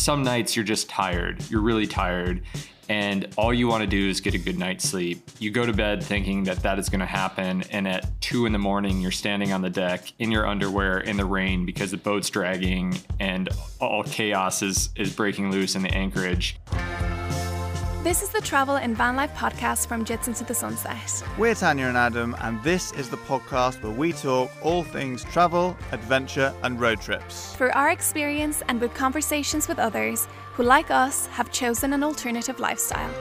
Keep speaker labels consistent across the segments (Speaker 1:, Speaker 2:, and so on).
Speaker 1: some nights you're just tired. You're really tired and all you want to do is get a good night's sleep. You go to bed thinking that that is going to happen, and at two in the morning, you're standing on the deck in your underwear in the rain because the boat's dragging and all chaos is, is breaking loose in the anchorage.
Speaker 2: This is the Travel and Van Life podcast from Jits into the Sunset.
Speaker 3: We're Tanya and Adam, and this is the podcast where we talk all things travel, adventure, and road trips.
Speaker 2: Through our experience and with conversations with others who, like us, have chosen an alternative lifestyle.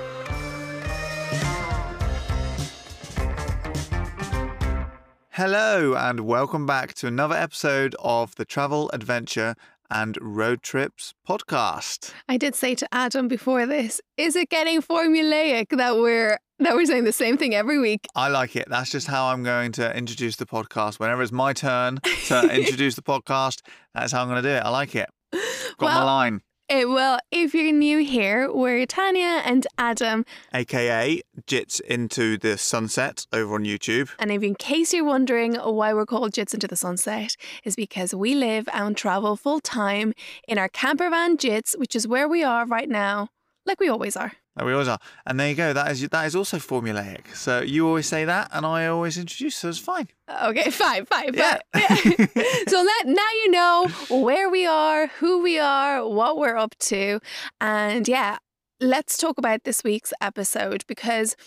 Speaker 3: Hello, and welcome back to another episode of the Travel, Adventure, and Road Trips podcast.
Speaker 4: I did say to Adam before this, is it getting formulaic that we're that we're saying the same thing every week?
Speaker 3: I like it. That's just how I'm going to introduce the podcast. Whenever it's my turn to introduce the podcast, that's how I'm going to do it. I like it. Got
Speaker 4: Well,
Speaker 3: my line.
Speaker 4: Eh, well, if you're new here, we're Tanya and Adam,
Speaker 3: AKA Jits into the Sunset over on YouTube.
Speaker 4: and if in case you're wondering why we're called Jits into the Sunset, is because we live and travel full time in our camper van Jits, which is where we are right now, like we always are.
Speaker 3: Like we always are. And there you go. That is that is also formulaic. So you always say that, and I always introduce. So it's fine.
Speaker 4: Okay, fine, fine,
Speaker 3: Yeah.
Speaker 4: fine. so let, now you know where we are, who we are, what we're up to. And yeah, let's talk about this week's episode because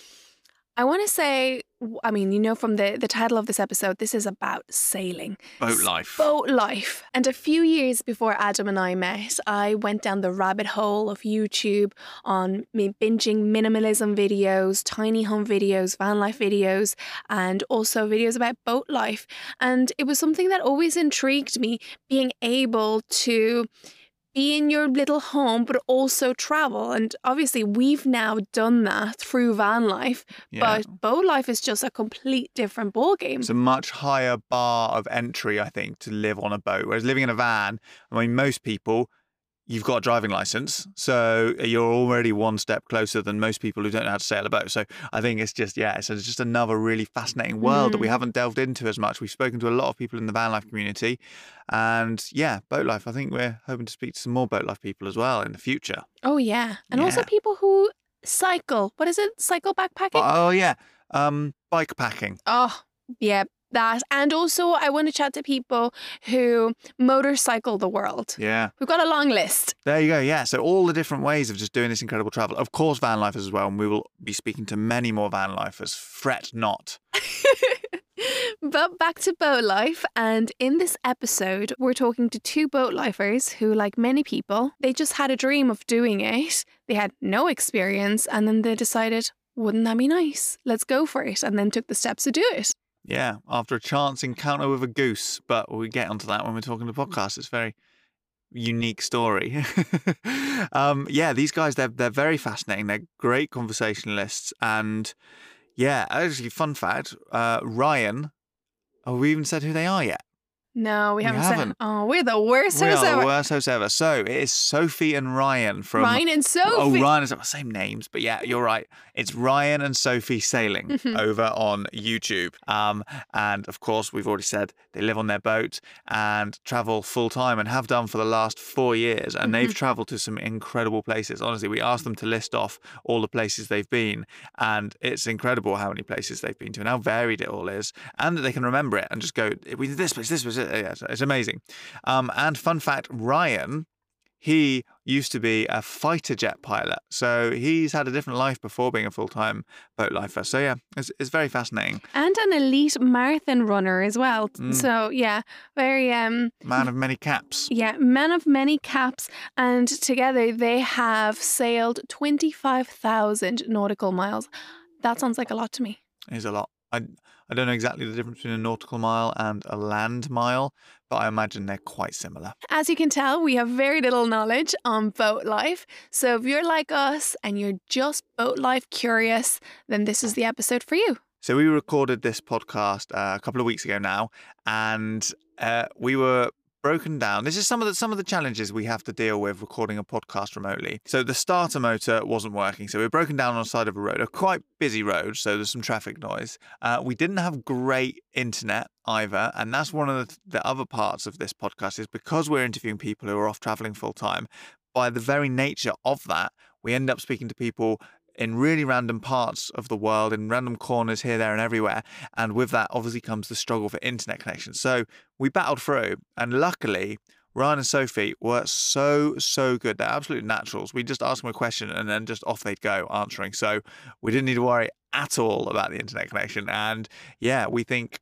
Speaker 4: I want to say, I mean, you know, from the, the title of this episode, this is about sailing.
Speaker 3: Boat life.
Speaker 4: Boat life. And a few years before Adam and I met, I went down the rabbit hole of YouTube on me binging minimalism videos, tiny home videos, van life videos, and also videos about boat life. And it was something that always intrigued me being able to be in your little home but also travel and obviously we've now done that through van life
Speaker 3: Yeah.
Speaker 4: but boat life is just a complete different ballgame
Speaker 3: It's a much higher bar of entry, I think, to live on a boat. Whereas living in a van, I mean, most people, you've got a driving license, so you're already one step closer than most people who don't know how to sail a boat. So I think it's just, yeah, it's just another really fascinating world that we haven't delved into as much. We've spoken to a lot of people in the van life community, and yeah, boat life. I think we're hoping to speak to some more boat life people as well in the future.
Speaker 4: Oh yeah, and also people who cycle. What is it? Cycle backpacking.
Speaker 3: Oh yeah, um, bike packing.
Speaker 4: oh yeah, that. And also, I want to chat to people who motorcycle the world.
Speaker 3: Yeah.
Speaker 4: We've got a long list.
Speaker 3: There you go. Yeah. So all the different ways of just doing this incredible travel. Of course, van lifers as well, and we will be speaking to many more van lifers. Fret not.
Speaker 4: But back to boat life, and in this episode, we're talking to two boat lifers who, like many people, they just had a dream of doing it. They had no experience, and then they decided, wouldn't that be nice? Let's go for it, and then took the steps to do it.
Speaker 3: Yeah. After a chance encounter with a goose, but we'll get onto that when we're talking to podcast. It's a very unique story. um, yeah, these guys they're they're very fascinating. They're great conversationalists, and yeah, actually, fun fact: uh, Ryan. Oh, we even said who they are yet.
Speaker 4: No, we
Speaker 3: We
Speaker 4: haven't,
Speaker 3: haven't.
Speaker 4: said. Oh, we're the worst
Speaker 3: we
Speaker 4: hosts
Speaker 3: are the
Speaker 4: ever.
Speaker 3: worst hosts ever. So it is Sophie and Ryan from
Speaker 4: Ryan and Sophie.
Speaker 3: Oh, Ryan is the same names, but yeah, you're right. It's Ryan and Sophie Sailing
Speaker 4: Mhm.
Speaker 3: over on YouTube. Um, and of course, we've already said they live on their boat and travel full time and have done for the last four years. And they've traveled to some incredible places. Honestly, we asked them to list off all the places they've been, and it's incredible how many places they've been to and how varied it all is, and that they can remember it and just go, "We did this place, this was it." Yeah, it's- it's amazing. Um, and fun fact, Ryan he used to be a fighter jet pilot. So he's had a different life before being a full time boat lifer. So yeah, it's, it's very fascinating.
Speaker 4: and an elite marathon runner as well.
Speaker 3: Mm.
Speaker 4: So yeah, very um
Speaker 3: Man of many caps.
Speaker 4: yeah, man of many caps and together they have sailed 25,000 nautical miles. That sounds like a lot to me.
Speaker 3: Is a lot. I, I don't know exactly the difference between a nautical mile and a land mile, but I imagine they're quite similar.
Speaker 4: As you can tell, we have very little knowledge on boat life. So if you're like us and you're just boat life curious, then this is the episode for you.
Speaker 3: So we recorded this podcast uh, a couple of weeks ago now, and uh, we were broken down. This is some of the some of the challenges we have to deal with recording a podcast remotely. So the starter motor wasn't working, so we are broken down on the side of a road, a quite busy road, so there's some traffic noise. Uh, we didn't have great internet either, and that's one of the, the other parts of this podcast is because we're interviewing people who are off traveling full time. by the very nature of that, we end up speaking to people in really random parts of the world, in random corners here, there, and everywhere. And with that, obviously, comes the struggle for internet connection. So we battled through, and luckily, Ryan and Sophie were so, so good. They're absolute naturals. We just ask them a question and then just off they'd go answering. So we didn't need to worry at all about the internet connection. And yeah, we think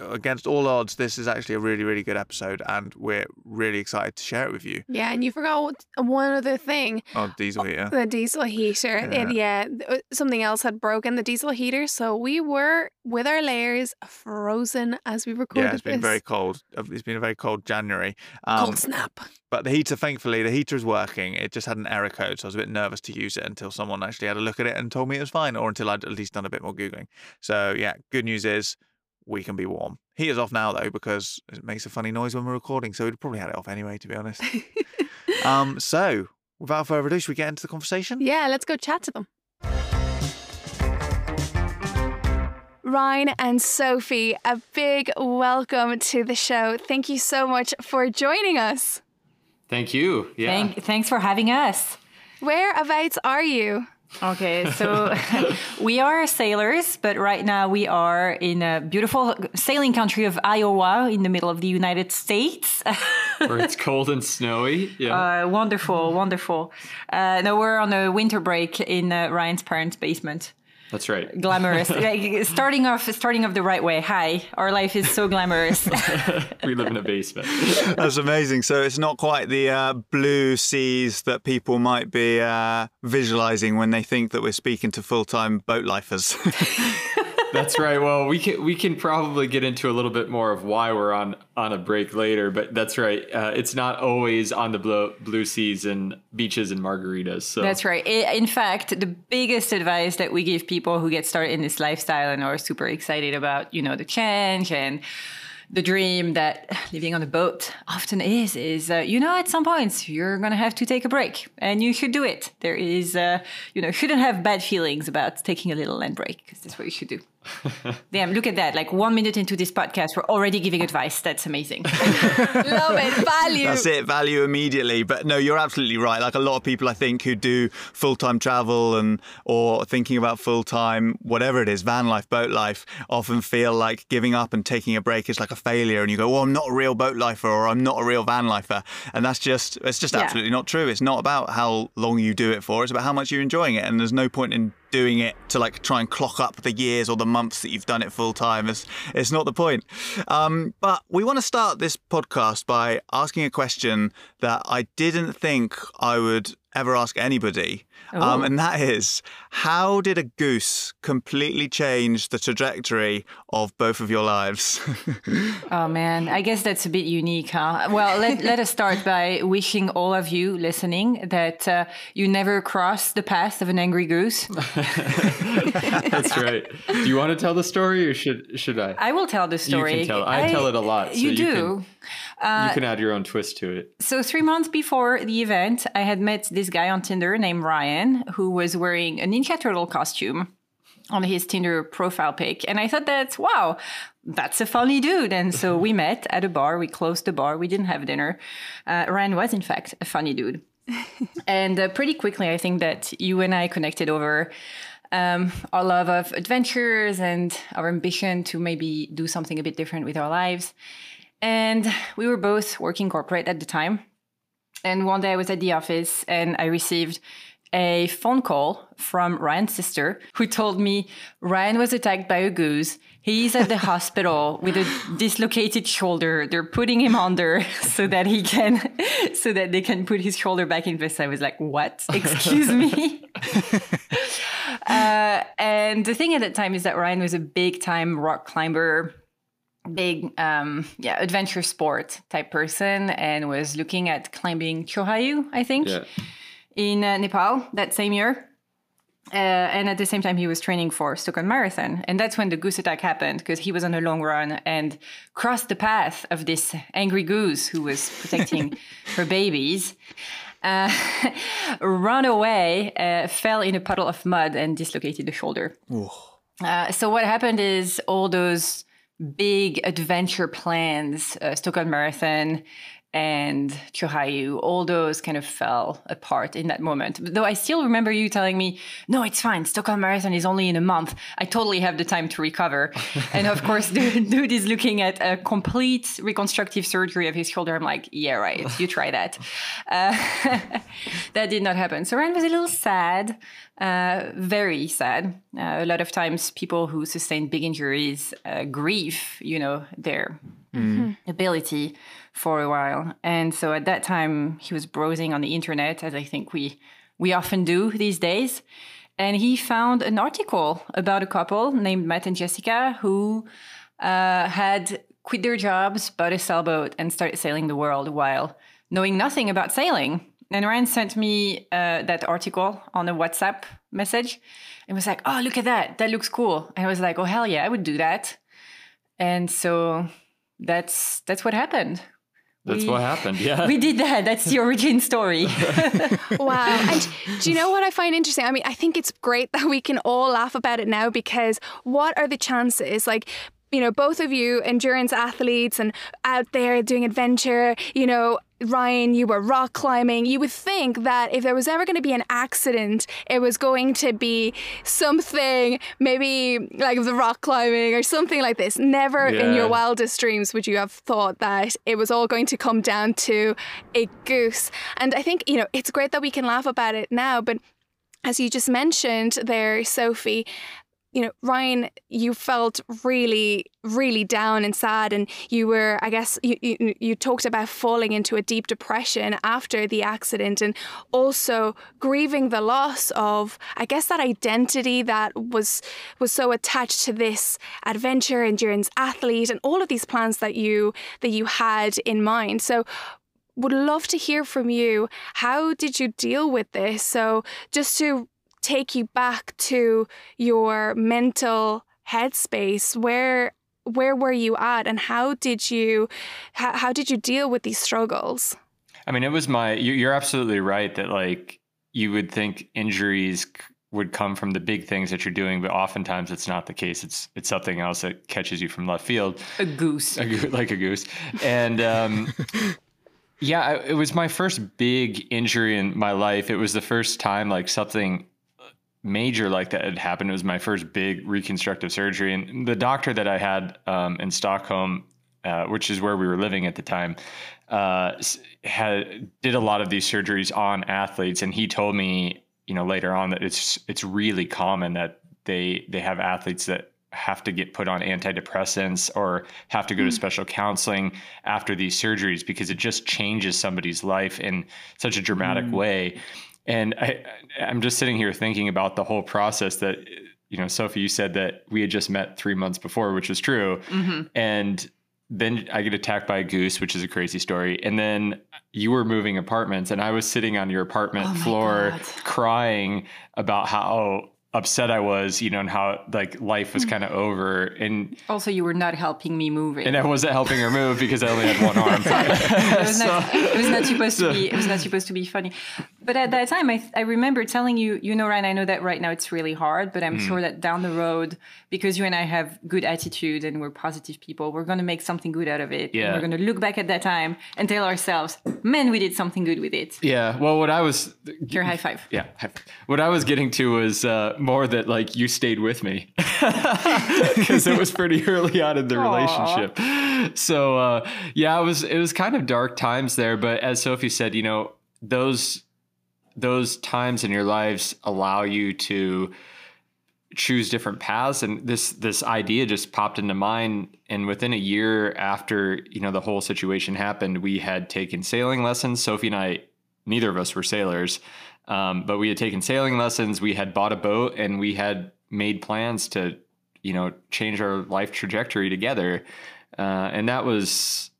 Speaker 3: against all odds, this is actually a really, really good episode, and we're really excited to share it with you.
Speaker 4: Yeah, and you forgot one other thing.
Speaker 3: Oh, diesel heater.
Speaker 4: The diesel heater.
Speaker 3: Yeah.
Speaker 4: Yeah. yeah, uh, something else had broken the diesel heater, so we were with our layers frozen as we recorded
Speaker 3: Yeah, it's been
Speaker 4: this.
Speaker 3: very cold. Uh, It's been a very cold January. Um,
Speaker 4: cold snap.
Speaker 3: But the heater, thankfully, the heater is working. It just had an error code, so I was a bit nervous to use it until someone actually had a look at it and told me it was fine, or until I'd at least done a bit more googling. So yeah, good news is we can be warm. He is off now though because it makes a funny noise when we're recording, so we'd probably had it off anyway, to be honest. um, so without further ado, should we get into the conversation?
Speaker 4: Yeah, let's go chat to them. Ryan and Sophie, a big welcome to the show. Thank you so much for joining us.
Speaker 1: Thank you. Yeah.
Speaker 5: Thank, thanks for having us.
Speaker 4: Whereabouts are you?
Speaker 5: Okay, so we are sailors, but right now we are in a beautiful sailing country of Iowa in the middle of the United States.
Speaker 1: Where it's cold and snowy. Yeah.
Speaker 5: uh, wonderful, wonderful. Uh, no, we're on a winter break in uh, Ryan's parents' basement.
Speaker 1: That's right.
Speaker 5: Glamorous. like, starting off, starting off the right way. Hi, our life is so glamorous.
Speaker 1: We live in a basement.
Speaker 3: That's amazing. So it's not quite the uh, blue seas that people might be uh, visualizing when they think that we're speaking to full-time boat lifers.
Speaker 1: That's right. Well, we can we can probably get into a little bit more of why we're on on a break later, but that's right. Uh, it's not always on the blue, blue seas and beaches and margaritas. So
Speaker 5: That's right. In fact, the biggest advice that we give people who get started in this lifestyle and are super excited about, you know, the change and the dream that living on a boat often is, is, uh, you know, at some points you're to have to take a break and you should do it. There is, uh, you know, shouldn't have bad feelings about taking a little land break because that's what you should do. Damn, look at that. Like one minute into this podcast, we're already giving advice. That's amazing.
Speaker 4: Love it. Value.
Speaker 3: That's it, value immediately. But no, you're absolutely right. Like a lot of people, I think, who do full time travel and or thinking about full time, whatever it is, van life, boat life, often feel like giving up and taking a break is like a failure. And you go, "Well, I'm not a real boat lifer, or I'm not a real van lifer," and that's just it's just
Speaker 5: Yeah.
Speaker 3: absolutely not true. It's not about how long you do it for. It's about how much you're enjoying it. And there's no point in doing it to like try and clock up the years or the months that you've done it full time. It's, it's not the point. Um, but we want to start this podcast by asking a question that I didn't think I would ever ask anybody. Um, and that is how did a goose completely change the trajectory of both of your lives?
Speaker 5: Oh man, I guess that's a bit unique, huh? Well, let, let us start by wishing all of you listening that uh, you never cross the path of an angry goose.
Speaker 1: that's right. Do you want to tell the story or should should I?
Speaker 5: I will tell the story.
Speaker 1: You can tell. I, tell it a lot. So
Speaker 5: you
Speaker 1: you
Speaker 5: do.
Speaker 1: Can, you can add your own twist to it.
Speaker 5: So, three months before the event, I had met this guy on Tinder named Ryan who was wearing a Ninja Turtle costume on his Tinder profile pic. And I thought that, wow, that's a funny dude. And so we met at a bar. We closed the bar. We didn't have dinner. Uh, Ryan was, in fact, a funny dude. and uh, pretty quickly, I think that you and I connected over um, our love of adventures and our ambition to maybe do something a bit different with our lives. And we were both working corporate at the time. And one day I was at the office and I received a phone call from Ryan's sister who told me Ryan was attacked by a goose. He's at the hospital with a dislocated shoulder. They're putting him under so that he can, so that they can put his shoulder back in place. I was like, what? Excuse me? uh, and the thing at that time is that Ryan was a big time rock climber big um yeah adventure sport type person and was looking at climbing Cho Oyu, I think,
Speaker 1: Yeah.
Speaker 5: in uh, Nepal that same year. Uh, and at the same time, he was training for Stockholm Marathon. And that's when the goose attack happened because he was on a long run and crossed the path of this angry goose who was protecting her babies. Uh, run away, uh, fell in a puddle of mud and dislocated the shoulder. Uh, so what happened is all those big adventure plans, uh, Stockholm Marathon, and Cho Oyu, all those kind of fell apart in that moment. Though I still remember you telling me, no, it's fine. Stockholm Marathon is only in a month. I totally have the time to recover. and of course, the dude is looking at a complete reconstructive surgery of his shoulder. I'm like, yeah, right. You try that. Uh, that did not happen. So Ryan was a little sad, uh, very sad. Uh, a lot of times, people who sustain big injuries uh, grieve, you know, their mm. ability for a while. And so at that time, he was browsing on the internet, as I think we we often do these days. And he found an article about a couple named Matt and Jessica who uh, had quit their jobs, bought a sailboat, and started sailing the world while knowing nothing about sailing. And Ryan sent me uh, that article on a WhatsApp message and was like, oh, look at that. That looks cool. And I was like, oh, hell yeah, I would do that. And so that's that's what happened.
Speaker 1: That's we, what happened. Yeah.
Speaker 5: We did that. That's the origin story.
Speaker 4: wow. And do you know what I find interesting? I mean, I think it's great that we can all laugh about it now because what are the chances? Like, you know, both of you endurance athletes and out there doing adventure, you know, Ryan, you were rock climbing. You would think that if there was ever going to be an accident, it was going to be something maybe like the rock climbing or something like this. Never yeah. in your wildest dreams would you have thought that it was all going to come down to a goose. And I think, you know, it's great that we can laugh about it now, but as you just mentioned there, Sophie, you know, Ryan, you felt really, really down and sad, and you were, I guess, you, you, you talked about falling into a deep depression after the accident, and also grieving the loss of, I guess, that identity that was was so attached to this adventure endurance athlete, and all of these plans that you that you had in mind. So, would love to hear from you. How did you deal with this? So, just to take you back to your mental headspace where where were you at and how did you how, how did you deal with these struggles
Speaker 1: i mean it was my you're absolutely right that like you would think injuries would come from the big things that you're doing, but oftentimes it's not the case. It's it's something else that catches you from left field.
Speaker 5: A goose,
Speaker 1: a go- like a goose, and um, yeah, it was my first big injury in my life. It was the first time like something major like that had happened. It was my first big reconstructive surgery, and the doctor that I had um, in Stockholm, uh, which is where we were living at the time, uh, had did a lot of these surgeries on athletes, and he told me, you know, later on that it's it's really common that they they have athletes that have to get put on antidepressants or have to go mm. to hmm. special counseling after these surgeries because it just changes somebody's life in such a dramatic mm. way and I, I'm just sitting here thinking about the whole process that, you know, Sophie, you said that we had just met three months before, which was true. Mm-hmm. And then I get attacked by a goose, which is a crazy story. And then you were moving apartments, and I was sitting on your apartment oh floor God. crying about how upset I was, you know, and how like life was hmm. kind of over. And
Speaker 5: also, you were not helping me move it.
Speaker 1: And I wasn't helping her move because I only had one arm.
Speaker 5: it, was so, not, it, was not, supposed so. to be. It was not supposed to be funny. But at that time, I, I remember telling you, you know, Ryan, I know that right now it's really hard, but I'm mm. sure that down the road, because you and I have good attitude and we're positive people, we're going to make something good out of it. Yeah. we're going to look back at that time and tell ourselves, man, we did something good with it.
Speaker 1: Yeah. Well, what I was.
Speaker 5: Your high five.
Speaker 1: Yeah. What I was getting to was uh, more that like you stayed with me because it was pretty early on in the Aww. relationship. So uh, yeah, it was it was kind of dark times there. But as Sophie said, you know those those times in your lives allow you to choose different paths and this this idea just popped into mind and within a year after you know the whole situation happened we had taken sailing lessons sophie and i neither of us were sailors um, but we had taken sailing lessons, we had bought a boat, and we had made plans to, you know, change our life trajectory together. Uh, and that was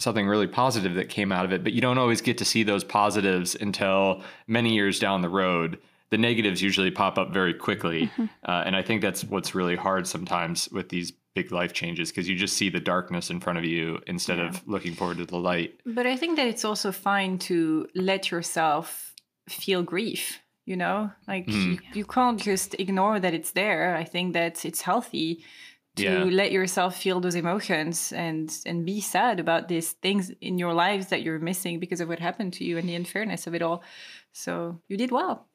Speaker 1: something really positive that came out of it. But you don't always get to see those positives until many years down the road. The negatives usually pop up very quickly. Mm-hmm. Uh, and I think that's what's really hard sometimes with these big life changes because you just see the darkness in front of you instead yeah. of looking forward to the light.
Speaker 5: But I think that it's also fine to let yourself feel grief you know like mm. you, you can't just ignore that it's there i think that it's healthy to
Speaker 1: Yeah.
Speaker 5: let yourself feel those emotions and and be sad about these things in your lives that you're missing because of what happened to you and the unfairness of it all. So you did well.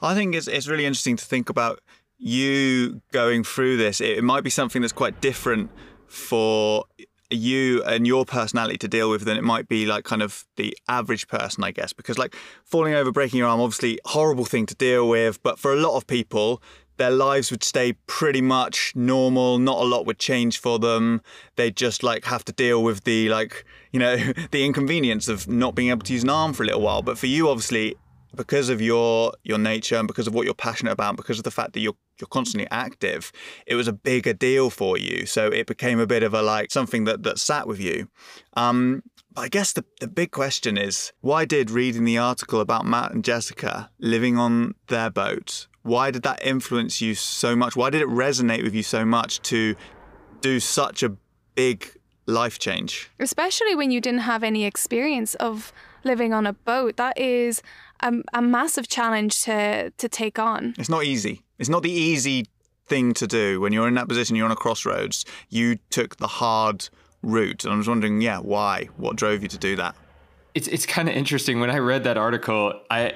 Speaker 3: I think it's it's really interesting to think about you going through this. It, it might be something that's quite different for you and your personality to deal with than it might be like kind of the average person, I guess. Because like falling over, breaking your arm, obviously horrible thing to deal with, but for a lot of people. Their lives would stay pretty much normal. Not a lot would change for them. They'd just like have to deal with the like, you know, the inconvenience of not being able to use an arm for a little while. But for you, obviously, because of your your nature and because of what you're passionate about, because of the fact that you're you're constantly active, it was a bigger deal for you. So it became a bit of a like something that that sat with you. Um, but I guess the the big question is why did reading the article about Matt and Jessica living on their boat? Why did that influence you so much? Why did it resonate with you so much to do such a big life change?
Speaker 4: especially when you didn't have any experience of living on a boat. That is a, a massive challenge to to take on.
Speaker 3: It's not easy. It's not the easy thing to do when you're in that position. You're on a crossroads. You took the hard route, and I was wondering, yeah, why? What drove you to do that?
Speaker 1: it's it's kind of interesting when I read that article. I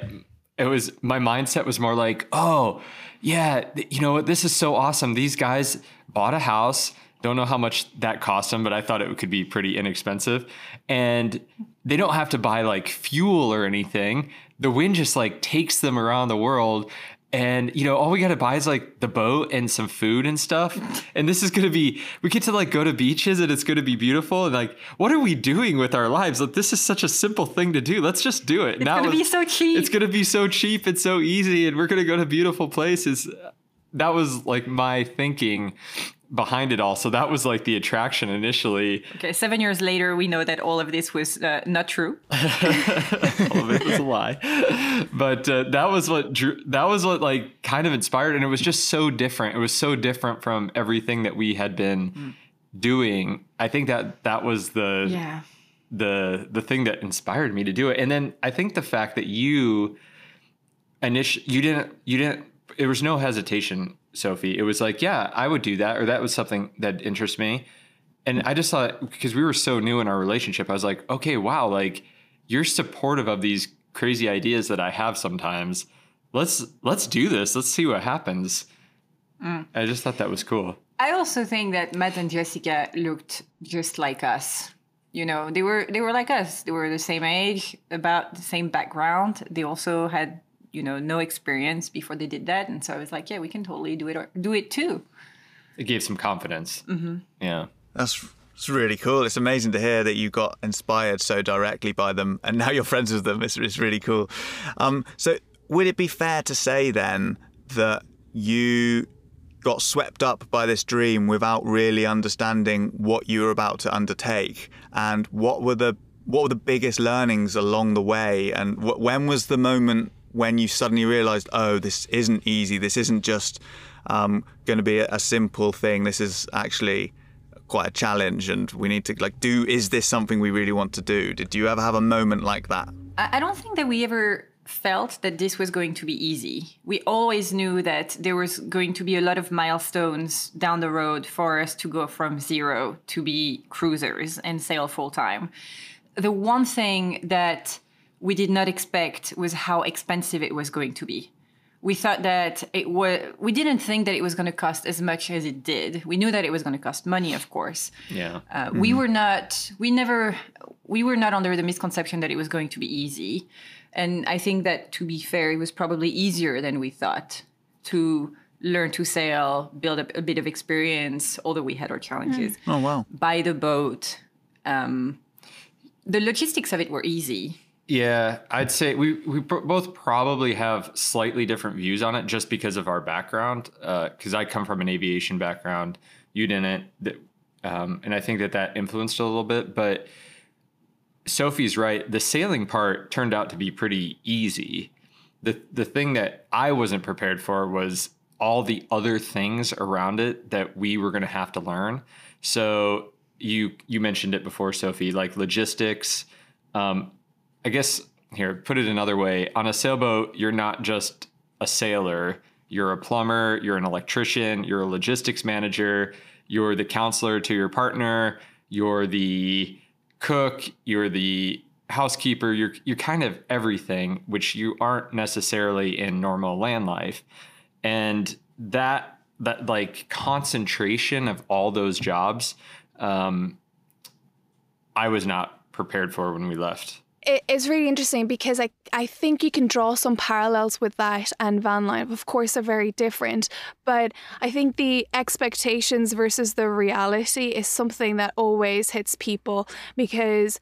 Speaker 1: it was my mindset was more like, oh yeah, you know what? This is so awesome. These guys bought a house. Don't know how much that cost them, but I thought it could be pretty inexpensive. And they don't have to buy like fuel or anything. The wind just like takes them around the world. And you know, all we gotta buy is like the boat and some food and stuff. And this is gonna be we get to like go to beaches and it's gonna be beautiful. And like, what are we doing with our lives? Like this is such a simple thing to do. Let's just do it.
Speaker 5: It's gonna be so cheap.
Speaker 1: It's gonna be so cheap and so easy, and we're gonna go to beautiful places. That was like my thinking behind it all. So that was like the attraction initially.
Speaker 5: Okay, seven years later, we know that all of this was uh, not true.
Speaker 1: all of it was a lie. But uh, that was what drew, that was what like kind of inspired, and it was just so different. It was so different from everything that we had been doing. I think that that was the
Speaker 5: Yeah.
Speaker 1: the the thing that inspired me to do it. And then I think the fact that you initially you didn't you didn't there was no hesitation, Sophie. It was like, yeah, I would do that, or that was something that interests me. And I just thought because we were so new in our relationship, I was like, okay, wow, like you're supportive of these crazy ideas that I have sometimes. Let's let's do this. Let's see what happens. Mm. I just thought that was cool.
Speaker 5: I also think that Matt and Jessica looked just like us. You know, they were they were like us. They were the same age, about the same background. They also had you know no experience before they did that, and so I was like, yeah, we can totally do it or do it too.
Speaker 1: It gave some confidence. Mm-hmm. Yeah.
Speaker 3: That's it's really cool. It's amazing to hear that you got inspired so directly by them, and now you're friends with them. It's, it's really cool. Um, so, would it be fair to say then that you got swept up by this dream without really understanding what you were about to undertake, and what were the what were the biggest learnings along the way, and wh- when was the moment when you suddenly realised, oh, this isn't easy. This isn't just um, going to be a, a simple thing. This is actually quite a challenge and we need to like do is this something we really want to do did you ever have a moment like that
Speaker 5: I don't think that we ever felt that this was going to be easy. We always knew that there was going to be a lot of milestones down the road for us to go from zero to be cruisers and sail full time. The one thing that we did not expect was how expensive it was going to be. We thought that it was, we didn't think that it was going to cost as much as it did. We knew that it was going to cost money, of course.
Speaker 1: Yeah.
Speaker 5: Uh, We were not, we never, we were not under the misconception that it was going to be easy. And I think that to be fair, it was probably easier than we thought to learn to sail, build up a bit of experience, although we had our challenges.
Speaker 3: oh wow
Speaker 5: Buy the boat. Um, the logistics of it were easy.
Speaker 1: Yeah, I'd say we we both probably have slightly different views on it just because of our background. Because I come from an aviation background, you didn't, um, and I think that that influenced a little bit. But Sophie's right; the sailing part turned out to be pretty easy. the The thing that I wasn't prepared for was all the other things around it that we were going to have to learn. So you you mentioned it before, Sophie, like logistics. Um, I guess here, put it another way. On a sailboat, you're not just a sailor. you're a plumber, you're an electrician, you're a logistics manager, you're the counselor to your partner, you're the cook, you're the housekeeper, you're you're kind of everything which you aren't necessarily in normal land life. And that that like concentration of all those jobs um, I was not prepared for when we left
Speaker 4: it's really interesting because I, I think you can draw some parallels with that and van life. Of course, they're very different, but I think the expectations versus the reality is something that always hits people because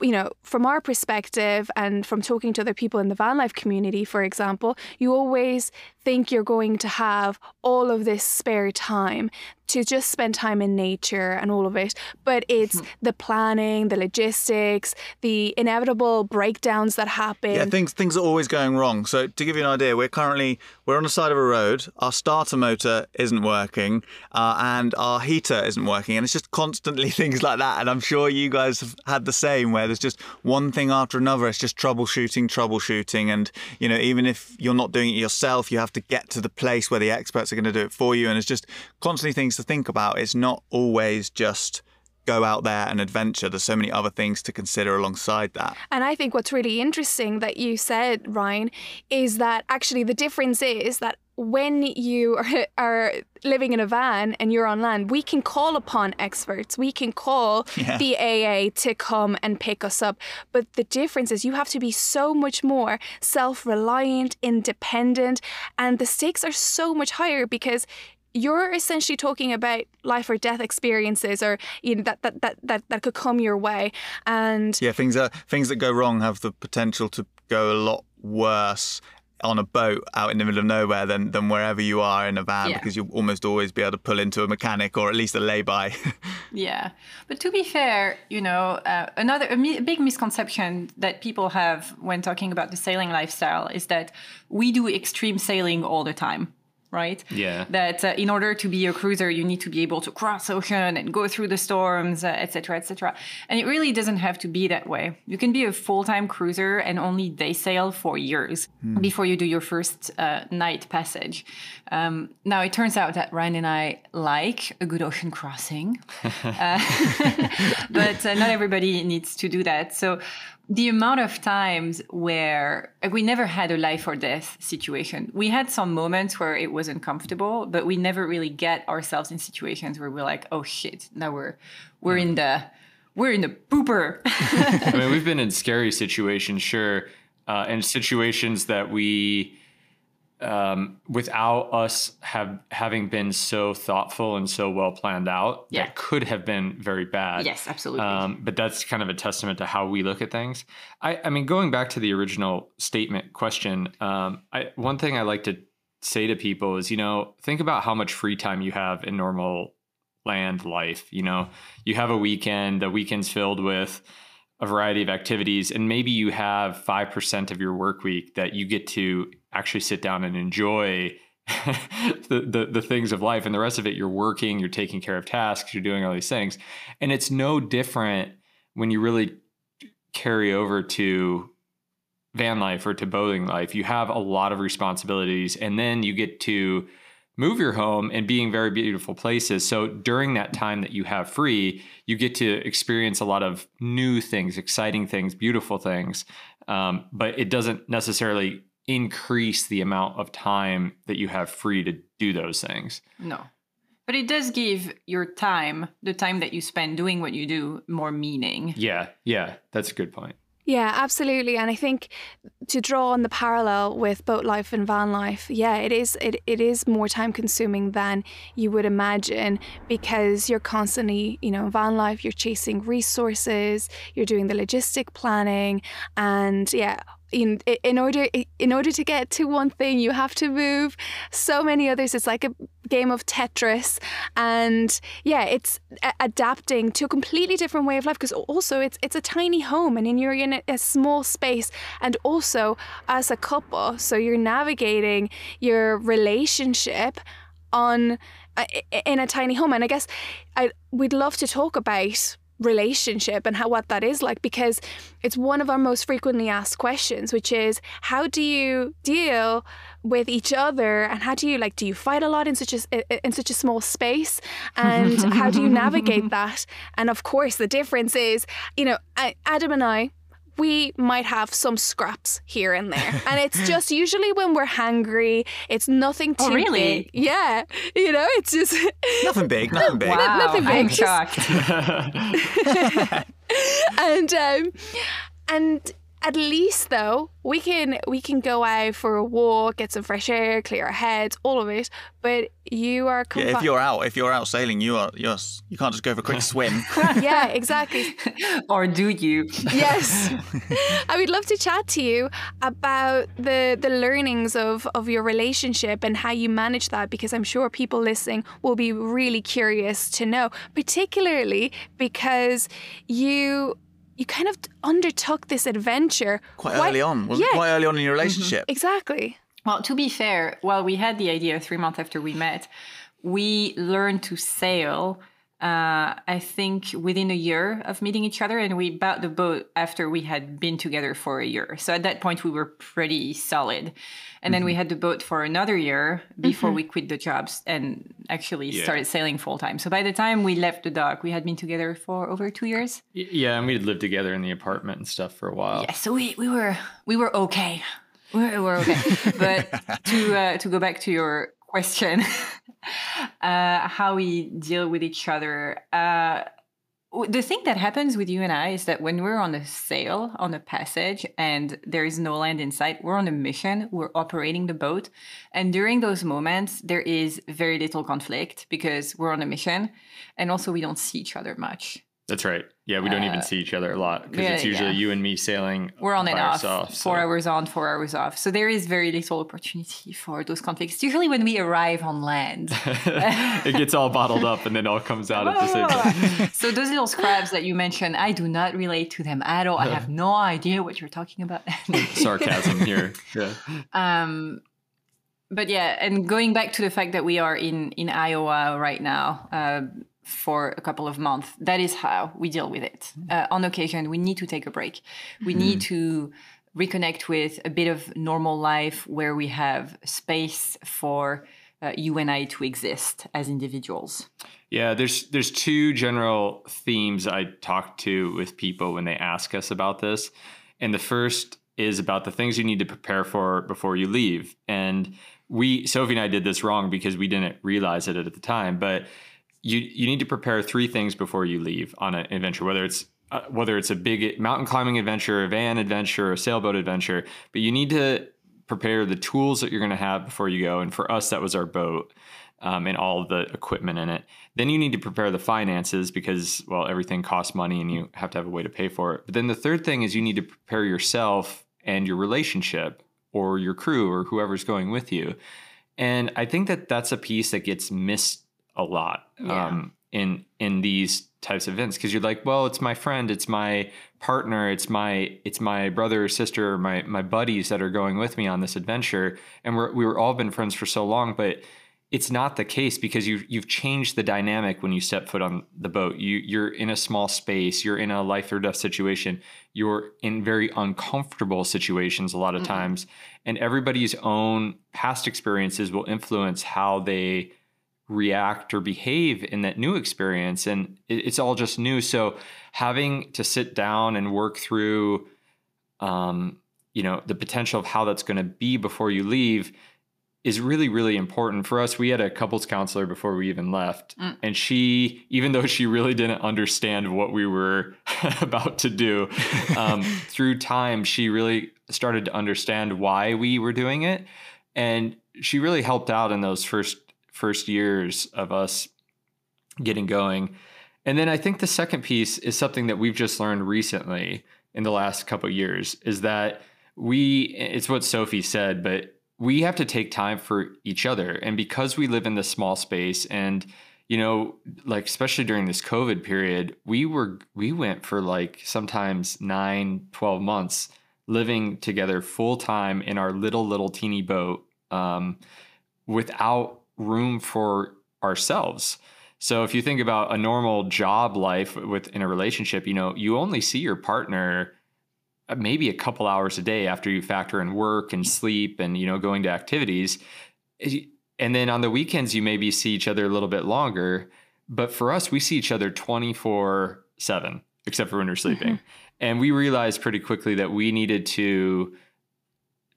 Speaker 4: you know, from our perspective and from talking to other people in the van life community, for example, you always think you're going to have all of this spare time to just spend time in nature and all of it. But it's hmm. the planning, the logistics, the inevitable breakdowns that happen.
Speaker 3: Yeah, things things are always going wrong. So to give you an idea, we're currently we're on the side of a road. Our starter motor isn't working, uh, and our heater isn't working, and it's just constantly things like that. And I'm sure you guys have had the same, where there's just one thing after another. It's just troubleshooting, troubleshooting, and you know, even if you're not doing it yourself, you have to get to the place where the experts are going to do it for you, and it's just constantly things to think about. It's not always just go out there and adventure. There's so many other things to consider alongside that.
Speaker 4: And I think what's really interesting that you said, Ryan, is that actually the difference is that when you are, are living in a van and you're on land, we can call upon experts. We can call yeah. the AA to come and pick us up. But the difference is you have to be so much more self reliant, independent, and the stakes are so much higher because you're essentially talking about life or death experiences or you know that that that that, that could come your way and
Speaker 3: yeah things that things that go wrong have the potential to go a lot worse on a boat out in the middle of nowhere than than wherever you are in a van yeah. because you'll almost always be able to pull into a mechanic or at least a lay-by.
Speaker 5: yeah, but to be fair, you know, uh, another a mi- big misconception that people have when talking about the sailing lifestyle is that we do extreme sailing all the time right?
Speaker 1: Yeah.
Speaker 5: That uh, in order to be a cruiser, you need to be able to cross ocean and go through the storms, etc., uh, etc. Et and it really doesn't have to be that way. You can be a full-time cruiser and only day sail for years mm. before you do your first uh, night passage. Um, now it turns out that Ryan and I like a good ocean crossing, uh, but uh, not everybody needs to do that. So the amount of times where like, we never had a life or death situation. We had some moments where it was uncomfortable, but we never really get ourselves in situations where we're like, "Oh shit, now we're we're in the we're in the pooper."
Speaker 1: I mean, we've been in scary situations, sure, uh, and situations that we um, without us have having been so thoughtful and so well planned out, yeah. that could have been very bad.
Speaker 5: Yes, absolutely. Um,
Speaker 1: but that's kind of a testament to how we look at things. I, I mean, going back to the original statement question, um, I, one thing I like to say to people is, you know, think about how much free time you have in normal land life. You know, you have a weekend, the weekend's filled with a variety of activities, and maybe you have 5% of your work week that you get to actually sit down and enjoy the, the, the things of life and the rest of it you're working you're taking care of tasks you're doing all these things. And it's no different when you really carry over to van life or to boating life. You have a lot of responsibilities and then you get to move your home and be in very beautiful places so during that time that you have free you get to experience a lot of new things exciting things beautiful things um, but it doesn't necessarily increase the amount of time that you have free to do those things.
Speaker 5: No. But it does give your time, the time that you spend doing what you do, more meaning.
Speaker 1: Yeah, yeah, that's a good point.
Speaker 4: Yeah, absolutely. And I think to draw on the parallel with boat life and van life, yeah, it is it, it is more time consuming than you would imagine because you're constantly, you know, van life, you're chasing resources, you're doing the logistic planning and yeah, in in order in order to get to one thing you have to move. So many others it's like a game of tetris. And yeah it's adapting to a completely different way of life because also it's it's a tiny home and you're in a, a small space. And also as a couple so you're navigating your relationship on uh, in a tiny home. And i guess I we'd love to talk about relationship and how what that is like because it's one of our most frequently asked questions which is how do you deal with each other? And how do you like do you fight a lot in such a in such a small space? And how do you navigate that? And of course the difference is you know Adam and I we might have some scraps here and there. And it's just usually when we're hungry, it's nothing oh, too oh, really? big. Yeah. You know, it's just
Speaker 3: nothing big, nothing big.
Speaker 5: Wow,
Speaker 4: nothing big.
Speaker 5: I'm shocked.
Speaker 4: and um and at least though we can we can go out for a walk get some fresh air clear our heads all of it. But you are
Speaker 3: confi- yeah, if you're out if you're out sailing you are you're you can't just go for a quick swim.
Speaker 4: Yeah exactly.
Speaker 5: Or do you?
Speaker 4: Yes. I would love to chat to you about the the learnings of of your relationship and how you manage that because i'm sure people listening will be really curious to know particularly because you you kind of undertook this adventure
Speaker 3: quite, quite early on. Was yeah. quite early on in your relationship?
Speaker 4: Mm-hmm. Exactly.
Speaker 5: Well, to be fair, while we had the idea three months after we met, we learned to sail. Uh, I think within a year of meeting each other, and we bought the boat after we had been together for a year. So at that point, we were pretty solid. And then mm-hmm. we had the boat for another year before mm-hmm. we quit the jobs and actually yeah. started sailing full time. So by the time we left the dock, we had been together for over two years.
Speaker 1: Yeah, and we had lived together in the apartment and stuff for a while.
Speaker 5: Yeah, so we, we were we were okay. We were, we were okay. but to uh, to go back to your question, uh, how we deal with each other. Uh, the thing that happens with you and I is that when we're on a sail, on a passage, and there is no land in sight, we're on a mission, we're operating the boat. And during those moments, there is very little conflict because we're on a mission. And also, we don't see each other much.
Speaker 1: That's right. Yeah, we don't uh, even see each other a lot because yeah, it's usually yeah. you and me sailing.
Speaker 5: We're on and off,
Speaker 1: ourselves,
Speaker 5: four so. hours on, four hours off. So there is very little opportunity for those conflicts. usually when we arrive on land,
Speaker 1: it gets all bottled up and then all comes out at the same time.
Speaker 5: so those little scraps that you mentioned, I do not relate to them at all. I have no idea what you're talking about.
Speaker 1: Sarcasm here. Yeah.
Speaker 5: Um, but yeah, and going back to the fact that we are in in Iowa right now. Uh, for a couple of months. That is how we deal with it. Mm-hmm. Uh, on occasion, we need to take a break. We need mm-hmm. to reconnect with a bit of normal life where we have space for uh, you and I to exist as individuals.
Speaker 1: Yeah, there's there's two general themes I talk to with people when they ask us about this. And the first is about the things you need to prepare for before you leave. And we Sophie and I did this wrong because we didn't realize it at the time, but you you need to prepare three things before you leave on an adventure, whether it's uh, whether it's a big mountain climbing adventure, a van adventure, a sailboat adventure. But you need to prepare the tools that you're going to have before you go. And for us, that was our boat. Um, and all the equipment in it. Then you need to prepare the finances because, well, everything costs money and you have to have a way to pay for it. But then the third thing is you need to prepare yourself and your relationship or your crew or whoever's going with you. And I think that that's a piece that gets missed a lot yeah. um, in in these types of events because you're like, well, it's my friend, it's my partner, it's my it's my brother or sister, or my my buddies that are going with me on this adventure, and we're we were all been friends for so long, but it's not the case because you you've changed the dynamic when you step foot on the boat. You you're in a small space, you're in a life or death situation, you're in very uncomfortable situations a lot of mm-hmm. times, and everybody's own past experiences will influence how they react or behave in that new experience and it's all just new so having to sit down and work through um, you know the potential of how that's going to be before you leave is really really important for us we had a couples counselor before we even left mm. and she even though she really didn't understand what we were about to do um, through time she really started to understand why we were doing it and she really helped out in those first first years of us getting going. And then I think the second piece is something that we've just learned recently in the last couple years is that we it's what Sophie said, but we have to take time for each other. And because we live in this small space and you know, like especially during this COVID period, we were we went for like sometimes nine, 12 months living together full time in our little little teeny boat um, without room for ourselves. So if you think about a normal job life within a relationship, you know, you only see your partner uh, maybe a couple hours a day after you factor in work and sleep and you know going to activities and then on the weekends you maybe see each other a little bit longer but for us we see each other 24 7 except for when we're sleeping mm-hmm. and we realized pretty quickly that we needed to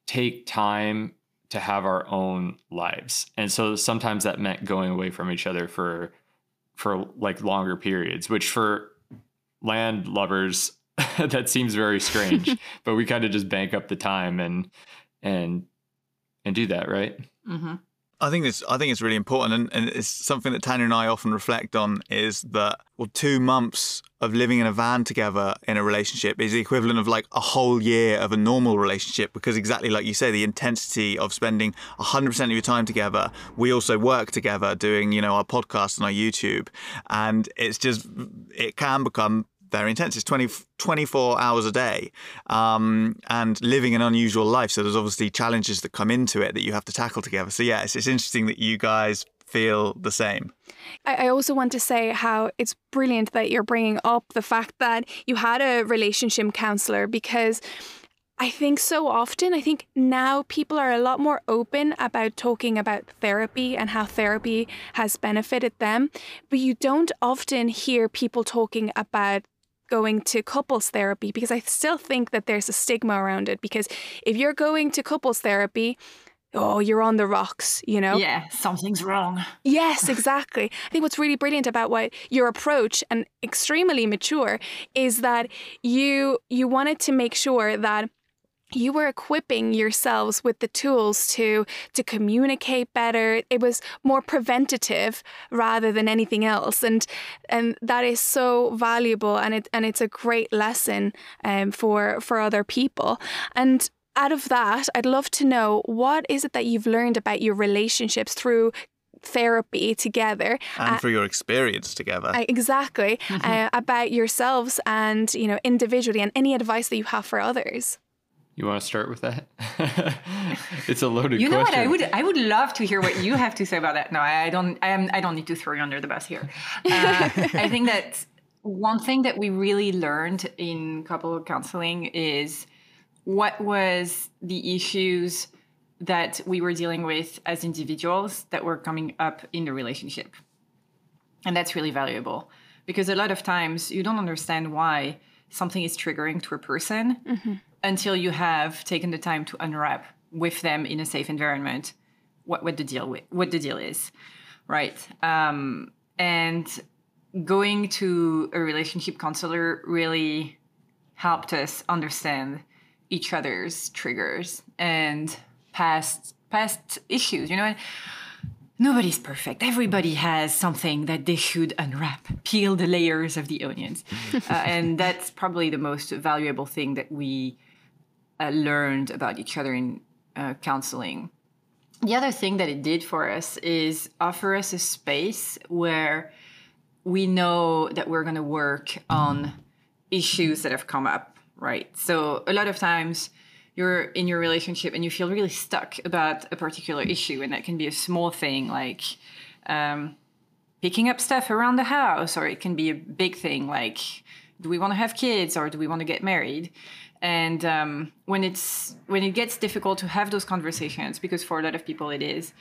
Speaker 1: take time to have our own lives and so sometimes that meant going away from each other for for like longer periods which for land lovers that seems very strange, but we kind of just bank up the time and and and do that, right?
Speaker 3: Mm-hmm. I think it's I think it's really important, and, and it's something that Tanya and I often reflect on. Is that well, two months of living in a van together in a relationship is the equivalent of like a whole year of a normal relationship because exactly like you say, the intensity of spending 100% of your time together. We also work together doing you know our podcast and our YouTube, and it's just it can become very intense. It's 20, 24 hours a day um, and living an unusual life. So there's obviously challenges that come into it that you have to tackle together. So, yeah, it's, it's interesting that you guys feel the same.
Speaker 4: I also want to say how it's brilliant that you're bringing up the fact that you had a relationship counselor because I think so often, I think now people are a lot more open about talking about therapy and how therapy has benefited them. But you don't often hear people talking about going to couples therapy because I still think that there's a stigma around it. Because if you're going to couples therapy, oh, you're on the rocks, you know?
Speaker 5: Yeah, something's wrong.
Speaker 4: Yes, exactly. I think what's really brilliant about what your approach and extremely mature is that you you wanted to make sure that you were equipping yourselves with the tools to to communicate better. It was more preventative rather than anything else. And and that is so valuable and it and it's a great lesson um, for for other people. And out of that i'd love to know what is it that you've learned about your relationships through therapy together?
Speaker 3: And uh, for your experience together.
Speaker 4: Exactly. Uh, about yourselves and you know individually and any advice that you have for others
Speaker 1: you want to start with that? it's a loaded.
Speaker 5: You know
Speaker 1: question.
Speaker 5: what? I would. I would love to hear what you have to say about that. No, I don't. I am. I don't need to throw you under the bus here. Uh, I think that one thing that we really learned in couple counseling is what was the issues that we were dealing with as individuals that were coming up in the relationship, and that's really valuable because a lot of times you don't understand why something is triggering to a person. Mm-hmm until you have taken the time to unwrap with them in a safe environment what, what the deal with, what the deal is, right? Um, and going to a relationship counselor really helped us understand each other's triggers and past past issues. You know, nobody's perfect. Everybody has something that they should unwrap, peel the layers of the onions, uh, and that's probably the most valuable thing that we uh, learned about each other in uh, counseling. The other thing that it did for us is offer us a space where we know that we're going to work on issues that have come up, right? So a lot of times you're in your relationship and you feel really stuck about a particular issue, and that can be a small thing like um, picking up stuff around the house, or it can be a big thing like do we want to have kids or do we want to get married? And um, when it's when it gets difficult to have those conversations because for a lot of people it is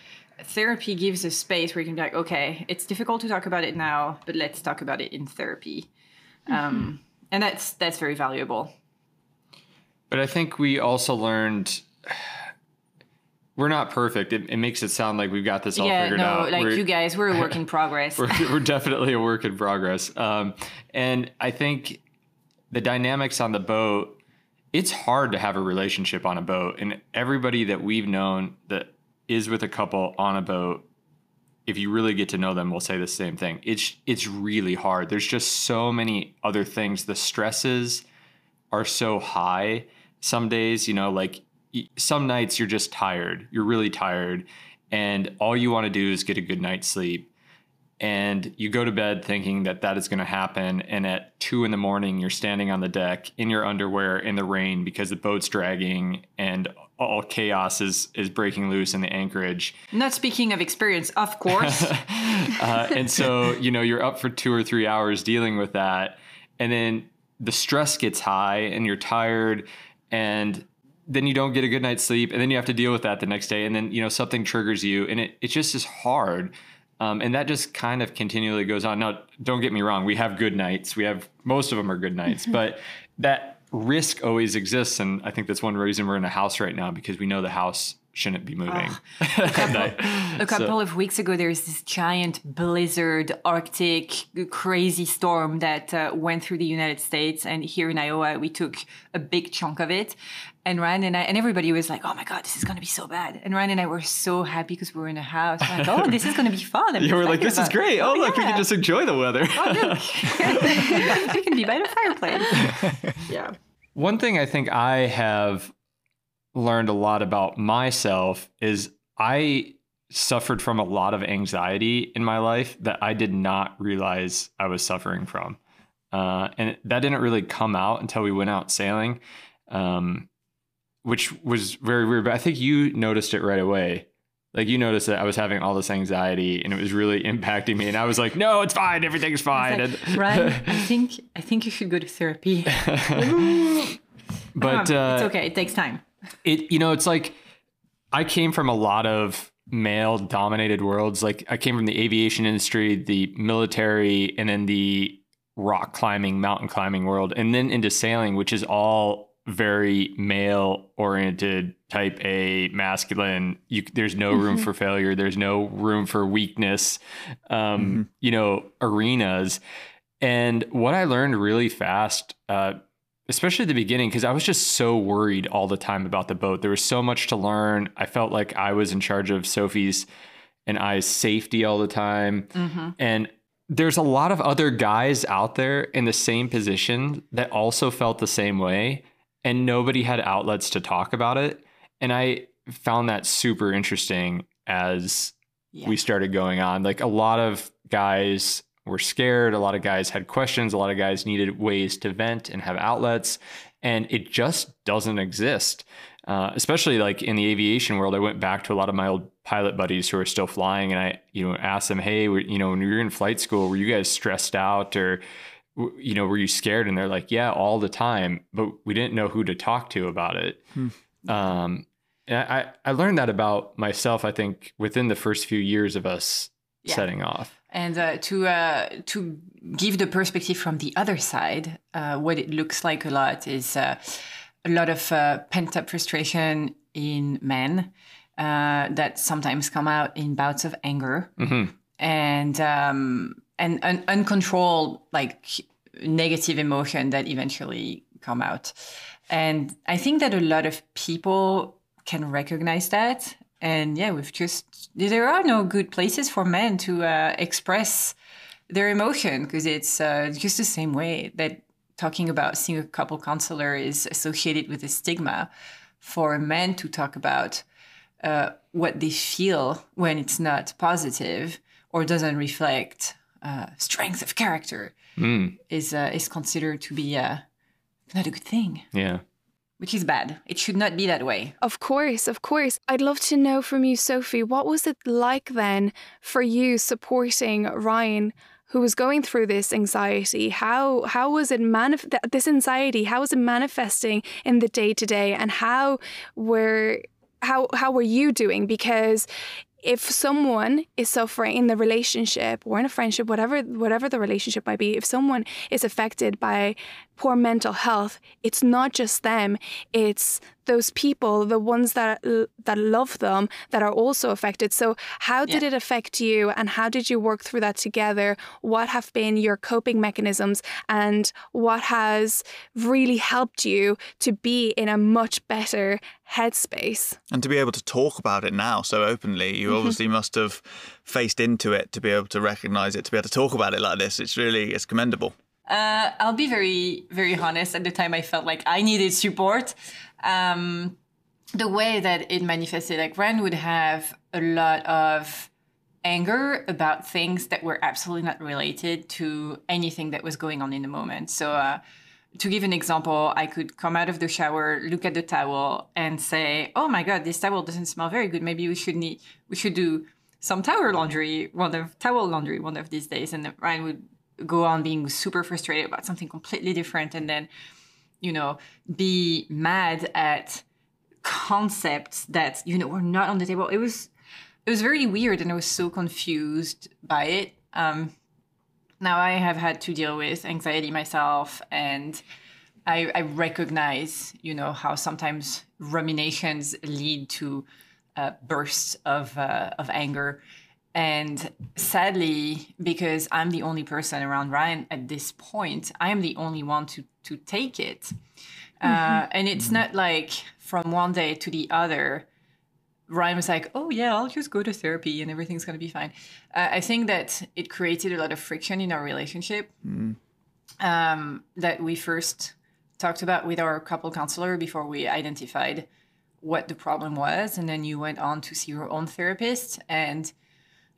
Speaker 5: therapy gives a space where you can be like okay it's difficult to talk about it now but let's talk about it in therapy um, mm-hmm. um, and that's that's very valuable
Speaker 1: but i think we also learned we're not perfect. It, it, makes it sound like we've got this all
Speaker 5: yeah,
Speaker 1: figured
Speaker 5: no,
Speaker 1: out.
Speaker 5: like we're, you guys, we're a work in progress.
Speaker 1: we're, we're, definitely a work in progress. Um, and I think the dynamics on the boat it's hard to have a relationship on a boat. And everybody that we've known that is with a couple on a boat, if you really get to know them, will say the same thing. It's it's really hard. There's just so many other things. The stresses are so high. Some days, you know, like some nights you're just tired. You're really tired, and all you want to do is get a good night's sleep. And you go to bed thinking that that is going to happen and at two in the morning you're standing on the deck in your underwear in the rain because the boat's dragging and all chaos is is breaking loose in the anchorage
Speaker 5: Not speaking of experience, of course.
Speaker 1: uh, and so you know you're up for two or three hours dealing with that and then the stress gets high and you're tired and then you don't get a good night's sleep and then you have to deal with that the next day and then you know something triggers you and it, it just is hard um, and that just kind of continually goes on now don't get me wrong we have good nights we have most of them are good nights but that risk always exists and i think that's one reason we're in a house right now because we know the house shouldn't be moving at night.
Speaker 5: A couple of weeks ago, there was this giant blizzard, Arctic, crazy storm that uh, went through the United States. And here in Iowa, we took a big chunk of it. And Ryan and I, and everybody was like, oh my God, this is going to be so bad. And Ryan and I were so happy because we were in a house. We're like, oh, this is going to be fun.
Speaker 1: you were like this is great oh, look we can just enjoy the weather
Speaker 5: we can be by the fireplace. yeah.
Speaker 1: One thing I think I have learned a lot about myself is I suffered from a lot of anxiety in my life that I did not realize I was suffering from. Uh, and that didn't really come out until we went out sailing, um, which was very weird. But I think you noticed it right away. Like you noticed that I was having all this anxiety and it was really impacting me. And I was like, no, it's fine. Everything's fine.
Speaker 5: Like,
Speaker 1: And-
Speaker 5: Ryan, I think I think you should go to therapy.
Speaker 1: but
Speaker 5: Um,
Speaker 1: uh,
Speaker 5: it's okay. It takes time.
Speaker 1: it you know it's like i came from a lot of male dominated worlds like i came from the aviation industry the military and then the rock climbing mountain climbing world and then into sailing which is all very male oriented type a masculine. You, there's no room for failure. There's no room for weakness um, you know arenas. And what i learned really fast uh, especially at the beginning because I was just so worried all the time about the boat. There was so much to learn. I felt like I was in charge of Sophie's and I's safety all the time. And there's a lot of other guys out there in the same position that also felt the same way and nobody had outlets to talk about it. And I found that super interesting as
Speaker 5: Yeah.
Speaker 1: we started going on. Like a lot of guys were scared, a lot of guys had questions, a lot of guys needed ways to vent and have outlets, and it just doesn't exist. Uh, especially like in the aviation world, I went back to a lot of my old pilot buddies who are still flying, and I, you know, asked them, "Hey, you know, when you were in flight school, were you guys stressed out, or, you know, were you scared?" And they're like, "Yeah, all the time," but we didn't know who to talk to about it. Um, and I, I learned that about myself. I think within the first few years of us
Speaker 5: Yeah.
Speaker 1: setting off.
Speaker 5: And uh, to uh, to give the perspective from the other side, uh, what it looks like a lot is uh, a lot of uh, pent up frustration in men uh, that sometimes come out in bouts of anger and um, and un- uncontrolled like negative emotion that eventually come out. And I think that a lot of people can recognize that. And yeah, we've just there are no good places for men to uh, express their emotion because it's uh, just the same way that talking about seeing a couple counselor is associated with a stigma for men to talk about uh, what they feel when it's not positive or doesn't reflect uh, strength of character is uh, is considered to be uh, not a good thing,
Speaker 1: Yeah.
Speaker 5: which is bad. It should not be that way.
Speaker 4: Of course, of course. I'd love to know from you, Sophie, what was it like then for you supporting Ryan, who was going through this anxiety? How how was it manif- th- this anxiety? How was it manifesting in the day to day, and how were how how were you doing? Because if someone is suffering in the relationship or in a friendship, whatever whatever the relationship might be, if someone is affected by poor mental health, it's not just them; it's those people, the ones that that love them, that are also affected. So, how did
Speaker 5: Yeah.
Speaker 4: it affect you, and how did you work through that together? What have been your coping mechanisms, and what has really helped you to be in a much better headspace?
Speaker 3: And to be able to talk about it now so openly, you mm-hmm. obviously must have faced into it to be able to recognize it, to be able to talk about it like this. It's really it's commendable.
Speaker 5: Uh, I'll be very, very honest. At the time, I felt like I needed support. Um, the way that it manifested, like Ryan would have a lot of anger about things that were absolutely not related to anything that was going on in the moment. So, uh, to give an example, I could come out of the shower, look at the towel, and say, "Oh my God, this towel doesn't smell very good. Maybe we should need we should do some towel laundry, one of towel laundry one of these days." And Ryan would go on being super frustrated about something completely different, and then, you know, be mad at concepts that you know were not on the table. It was it was very weird, and I was so confused by it. Um, now I have had to deal with anxiety myself, and I, I recognize, you know, how sometimes ruminations lead to uh, bursts of uh, of anger. And sadly, because I'm the only person around Ryan at this point, I am the only one to to take it. Uh, and it's not like from one day to the other, Ryan was like, "Oh yeah, I'll just go to therapy and everything's gonna be fine." Uh, I think that it created a lot of friction in our relationship um, that we first talked about with our couple counselor before we identified what the problem was, and then you went on to see your own therapist, and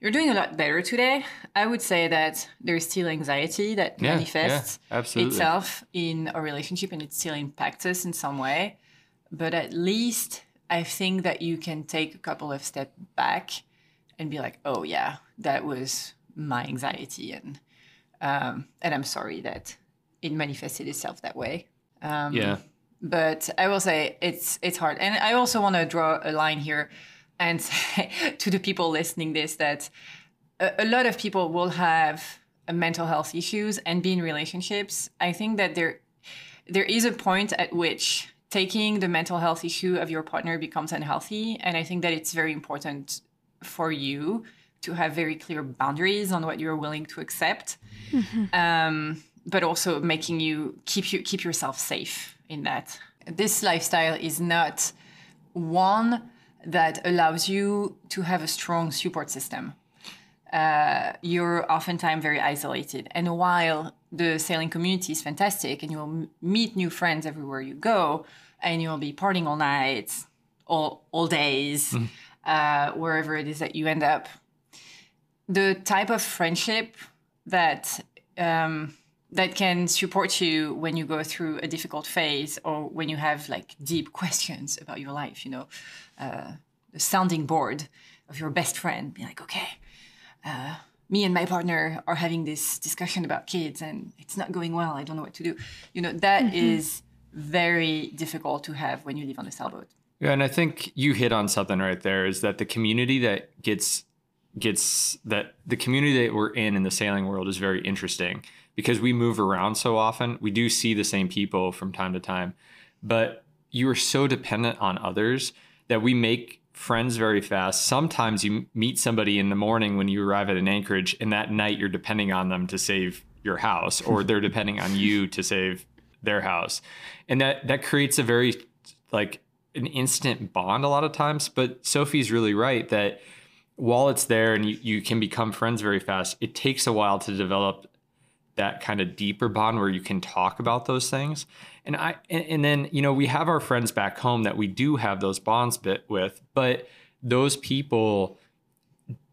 Speaker 5: you're doing a lot better today. I would say that there's still anxiety that
Speaker 1: Yeah, yeah,
Speaker 5: manifests
Speaker 1: absolutely.
Speaker 5: itself in a relationship, and it still impacts us in some way. But at least I think that you can take a couple of steps back and be like, "Oh yeah, that was my anxiety," and um, and I'm sorry that it manifested itself that way. Um,
Speaker 1: Yeah.
Speaker 5: but I will say it's it's hard, and I also want to draw a line here and say to the people listening this that a, a lot of people will have uh, mental health issues and be in relationships. I think that there there is a point at which taking the mental health issue of your partner becomes unhealthy, and I think that it's very important for you to have very clear boundaries on what you're willing to accept um, but also making you keep you keep yourself safe in that. This lifestyle is not one that allows you to have a strong support system. Uh, you're oftentimes very isolated, and while the sailing community is fantastic, and you'll meet new friends everywhere you go, and you'll be partying all nights, all all days, uh, wherever it is that you end up, the type of friendship that um, that can support you when you go through a difficult phase or when you have like deep questions about your life. You know, uh, the sounding board of your best friend. Be like, okay, uh, me and my partner are having this discussion about kids, and it's not going well. I don't know what to do. You know, that is very difficult to have when you live on a sailboat.
Speaker 1: Yeah, and I think you hit on something right there is that the community that gets gets that the community that we're in in the sailing world is very interesting because we move around so often. We do see the same people from time to time, but you are so dependent on others that we make friends very fast. Sometimes you meet somebody in the morning when you arrive at an anchorage, and that night you're depending on them to save your house, or they're depending on you to save their house, and that that creates a very like an instant bond a lot of times. But Sophie's really right that while it's there and you, you can become friends very fast, it takes a while to develop that kind of deeper bond where you can talk about those things. And I and, and then you know we have our friends back home that we do have those bonds bit with, but those people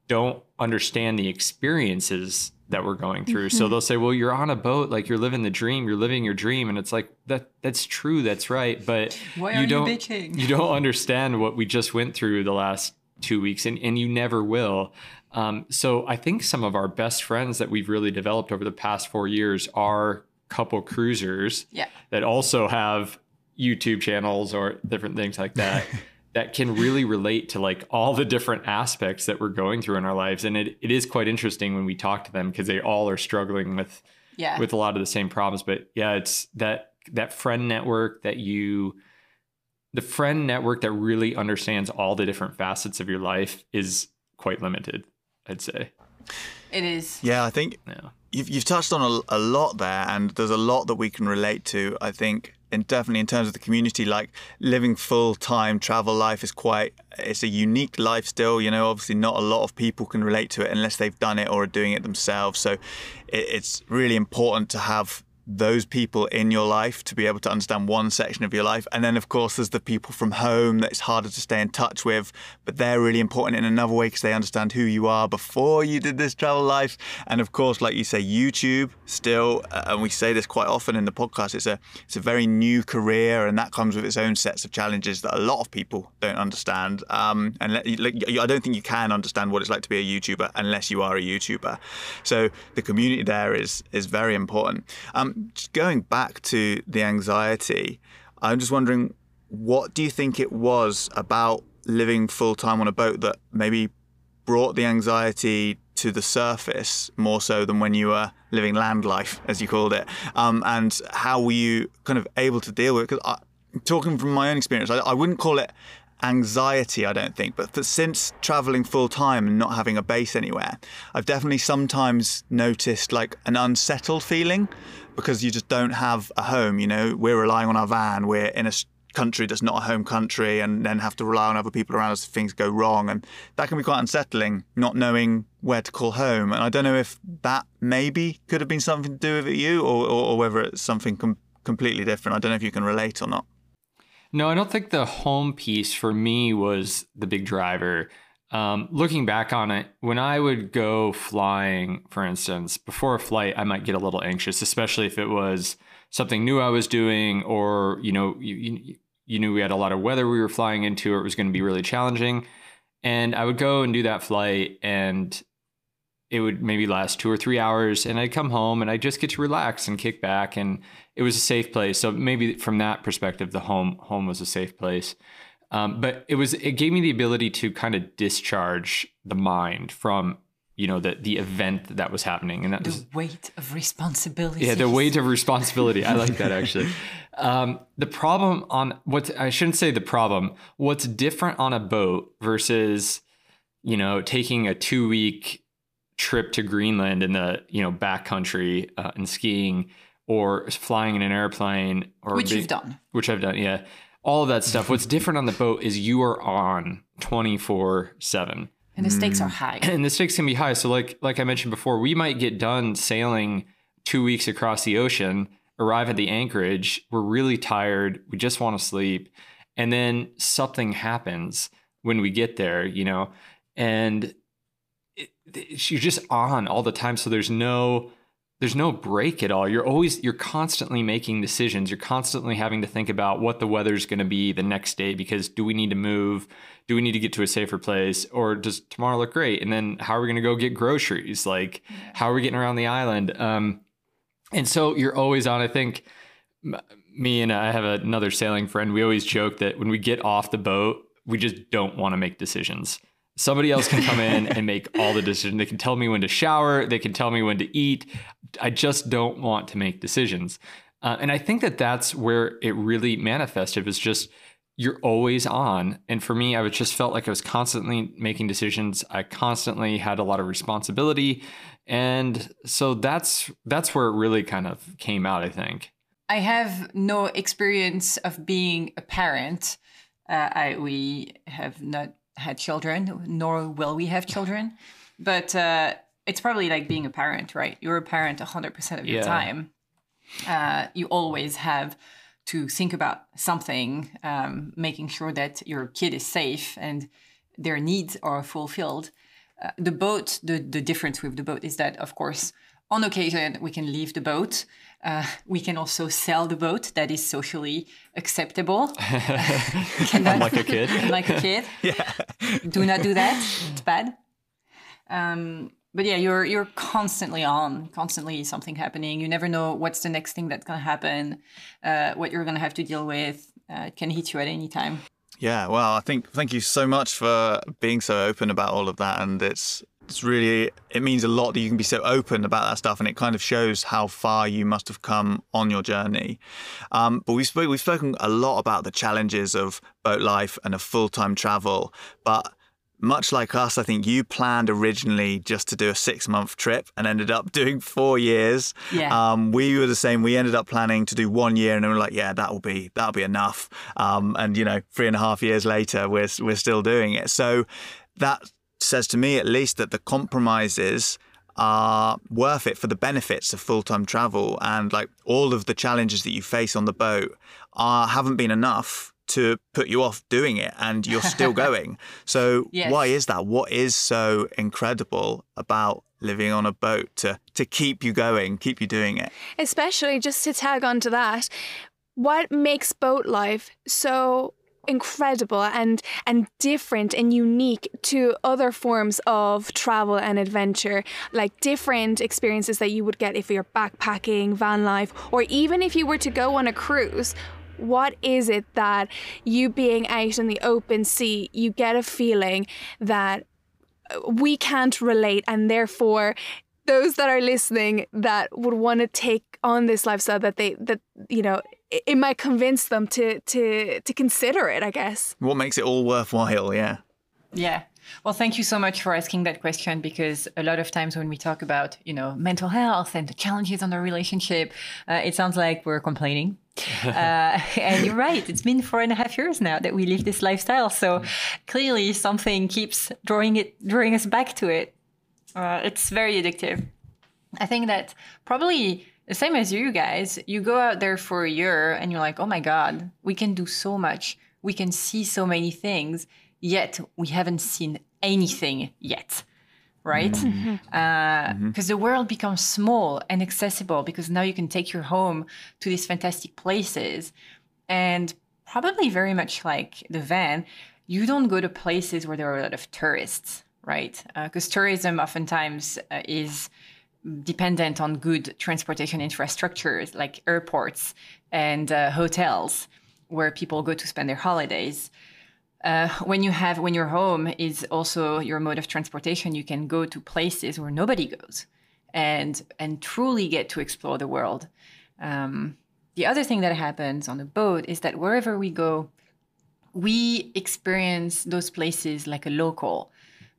Speaker 1: don't understand the experiences that we're going through. So mm-hmm. they'll say, "Well, you're on a boat, like you're living the dream, you're living your dream." And it's like that that's true, that's right, but
Speaker 5: Why
Speaker 1: you don't
Speaker 5: bitching?
Speaker 1: you don't understand what we just went through the last 2 weeks and and you never will. Um, so I think some of our best friends that we've really developed over the past 4 years are couple cruisers
Speaker 5: Yeah.
Speaker 1: that also have YouTube channels or different things like that that can really relate to like all the different aspects that we're going through in our lives. And it, it is quite interesting when we talk to them because they all are struggling with
Speaker 5: Yeah.
Speaker 1: with a lot of the same problems. But yeah, it's that that friend network that you the friend network that really understands all the different facets of your life is quite limited, I'd say.
Speaker 5: it is.
Speaker 3: Yeah, I think
Speaker 1: Yeah.
Speaker 3: you've, you've touched on a, a lot there, and there's a lot that we can relate to. I think, and definitely in terms of the community, like living full time travel life is quite, it's a unique life still. You know, obviously, not a lot of people can relate to it unless they've done it or are doing it themselves. So it, it's really important to have those people in your life to be able to understand one section of your life. And then, of course, there's the people from home that it's harder to stay in touch with, but they're really important in another way because they understand who you are before you did this travel life. And of course, like you say, YouTube still, uh, and we say this quite often in the podcast, it's a it's a very new career, and that comes with its own sets of challenges that a lot of people don't understand. Um, and I don't think you can understand what it's like to be a YouTuber unless you are a YouTuber. So the community there is is very important. Um, just going back to the anxiety, I'm just wondering, what do you think it was about living full time on a boat that maybe brought the anxiety to the surface more so than when you were living land life, as you called it? Um, and how were you kind of able to deal with it? Because talking from my own experience, I, I wouldn't call it anxiety, I don't think. But since traveling full time and not having a base anywhere, I've definitely sometimes noticed like an unsettled feeling because you just don't have a home. You know, we're relying on our van. We're in a country that's not a home country, and then have to rely on other people around us if things go wrong, and that can be quite unsettling. Not knowing where to call home, and I don't know if that maybe could have been something to do with you, or, or, or whether it's something com- completely different. I don't know if you can relate or not.
Speaker 1: No, I don't think the home piece for me was the big driver. Um, looking back on it, when I would go flying, for instance, before a flight, I might get a little anxious, especially if it was something new I was doing, or you know, you, you, you knew we had a lot of weather we were flying into, or it was going to be really challenging. And I would go and do that flight, and it would maybe last two or three hours, and I'd come home and I'd just get to relax and kick back, and it was a safe place. So maybe from that perspective, the home home was a safe place. Um, but it was it gave me the ability to kind of discharge the mind from you know the the event that was happening. And that
Speaker 5: the
Speaker 1: was,
Speaker 5: weight of responsibility.
Speaker 1: Yeah the weight of responsibility. I like that actually. Um, the problem on what i shouldn't say the problem. What's different on a boat versus you know taking a two week trip to greenland in the you know backcountry uh, and skiing or flying in an airplane or
Speaker 5: which you've done
Speaker 1: which i've done yeah all of that stuff. What's different on the boat is you are on 24 7.
Speaker 5: And the stakes are mm. high.
Speaker 1: And the stakes can be high. So like like I mentioned before, we might get done sailing two weeks across the ocean, arrive at the anchorage, we're really tired, we just want to sleep, and then something happens when we get there, you know, and it, it, you're just on all the time. So there's no there's no break at all. You're always you're constantly making decisions. You're constantly having to think about what the weather's going to be the next day because do we need to move? Do we need to get to a safer place or does tomorrow look great? And then how are we going to go get groceries? Like how are we getting around the island? Um, and so you're always on. I think me and I have another sailing friend. We always joke that when we get off the boat, we just don't want to make decisions. Somebody else can come in and make all the decisions. They can tell me when to shower. They can tell me when to eat. I just don't want to make decisions. Uh, and I think that that's where it really manifested was just you're always on. And for me, I just felt like I was constantly making decisions. I constantly had a lot of responsibility. And so that's that's where it really kind of came out, I think.
Speaker 5: I have no experience of being a parent. Uh, I we have not had children, nor will we have children. But uh, it's probably like being a parent, right? You're a parent 100% of your yeah. time. Uh, you always have to think about something, um, making sure that your kid is safe and their needs are fulfilled. Uh, the boat, the, the difference with the boat is that, of course, on occasion we can leave the boat. Uh, we can also sell the boat. That is socially acceptable.
Speaker 1: like a kid.
Speaker 5: like a kid. Yeah. Do not do that. It's bad. Um, but yeah, you're you're constantly on, constantly something happening. You never know what's the next thing that's gonna happen, uh, what you're gonna have to deal with. Uh, it can hit you at any time.
Speaker 3: Yeah, well, I think thank you so much for being so open about all of that, and it's it's really it means a lot that you can be so open about that stuff and it kind of shows how far you must have come on your journey. Um, but we've, spoke, we've spoken a lot about the challenges of boat life and of full-time travel but much like us i think you planned originally just to do a six month trip and ended up doing four years.
Speaker 5: Yeah.
Speaker 3: Um, we were the same. We ended up planning to do one year and then we were like yeah that will be that'll be enough. Um, and you know three and a half years later we're, we're still doing it. So that says to me at least that the compromises are worth it for the benefits of full-time travel and like all of the challenges that you face on the boat are haven't been enough to put you off doing it and you're still going. So
Speaker 5: Yes.
Speaker 3: why is that? What is so incredible about living on a boat to to keep you going, keep you doing it?
Speaker 4: Especially just to tag on to that, what makes boat life so incredible and and different and unique to other forms of travel and adventure. Like different experiences that you would get if you're backpacking van life or even if you were to go on a cruise. What is it that you being out in the open sea you get a feeling that uh, we can't relate and therefore those that are listening that would want to take on this lifestyle that they that you know it, it might convince them to to to consider it i guess
Speaker 3: What makes it all worthwhile? Yeah.
Speaker 5: Yeah. Well, thank you so much for asking that question because a lot of times when we talk about, you know, mental health and the challenges on the relationship, uh, it sounds like we're complaining. uh, and you're right. It's been four and a half years now that we live this lifestyle. So clearly something keeps drawing it, drawing us back to it. Uh, it's very addictive. I think that probably the same as you guys, you go out there for a year and you're like, oh my God, we can do so much. We can see so many things, yet we haven't seen anything yet. Right? Mm-hmm. Mm-hmm. Uh, mm-hmm. Because the world becomes small and accessible because now you can take your home to these fantastic places. And probably very much like the van, you don't go to places where there are a lot of tourists, right? Uh, because tourism oftentimes uh, is dependent on good transportation infrastructures like airports and uh, hotels where people go to spend their holidays. Uh, when you have when your home is also your mode of transportation, you can go to places where nobody goes, and and truly get to explore the world. Um, the other thing that happens on a boat is that wherever we go, we experience those places like a local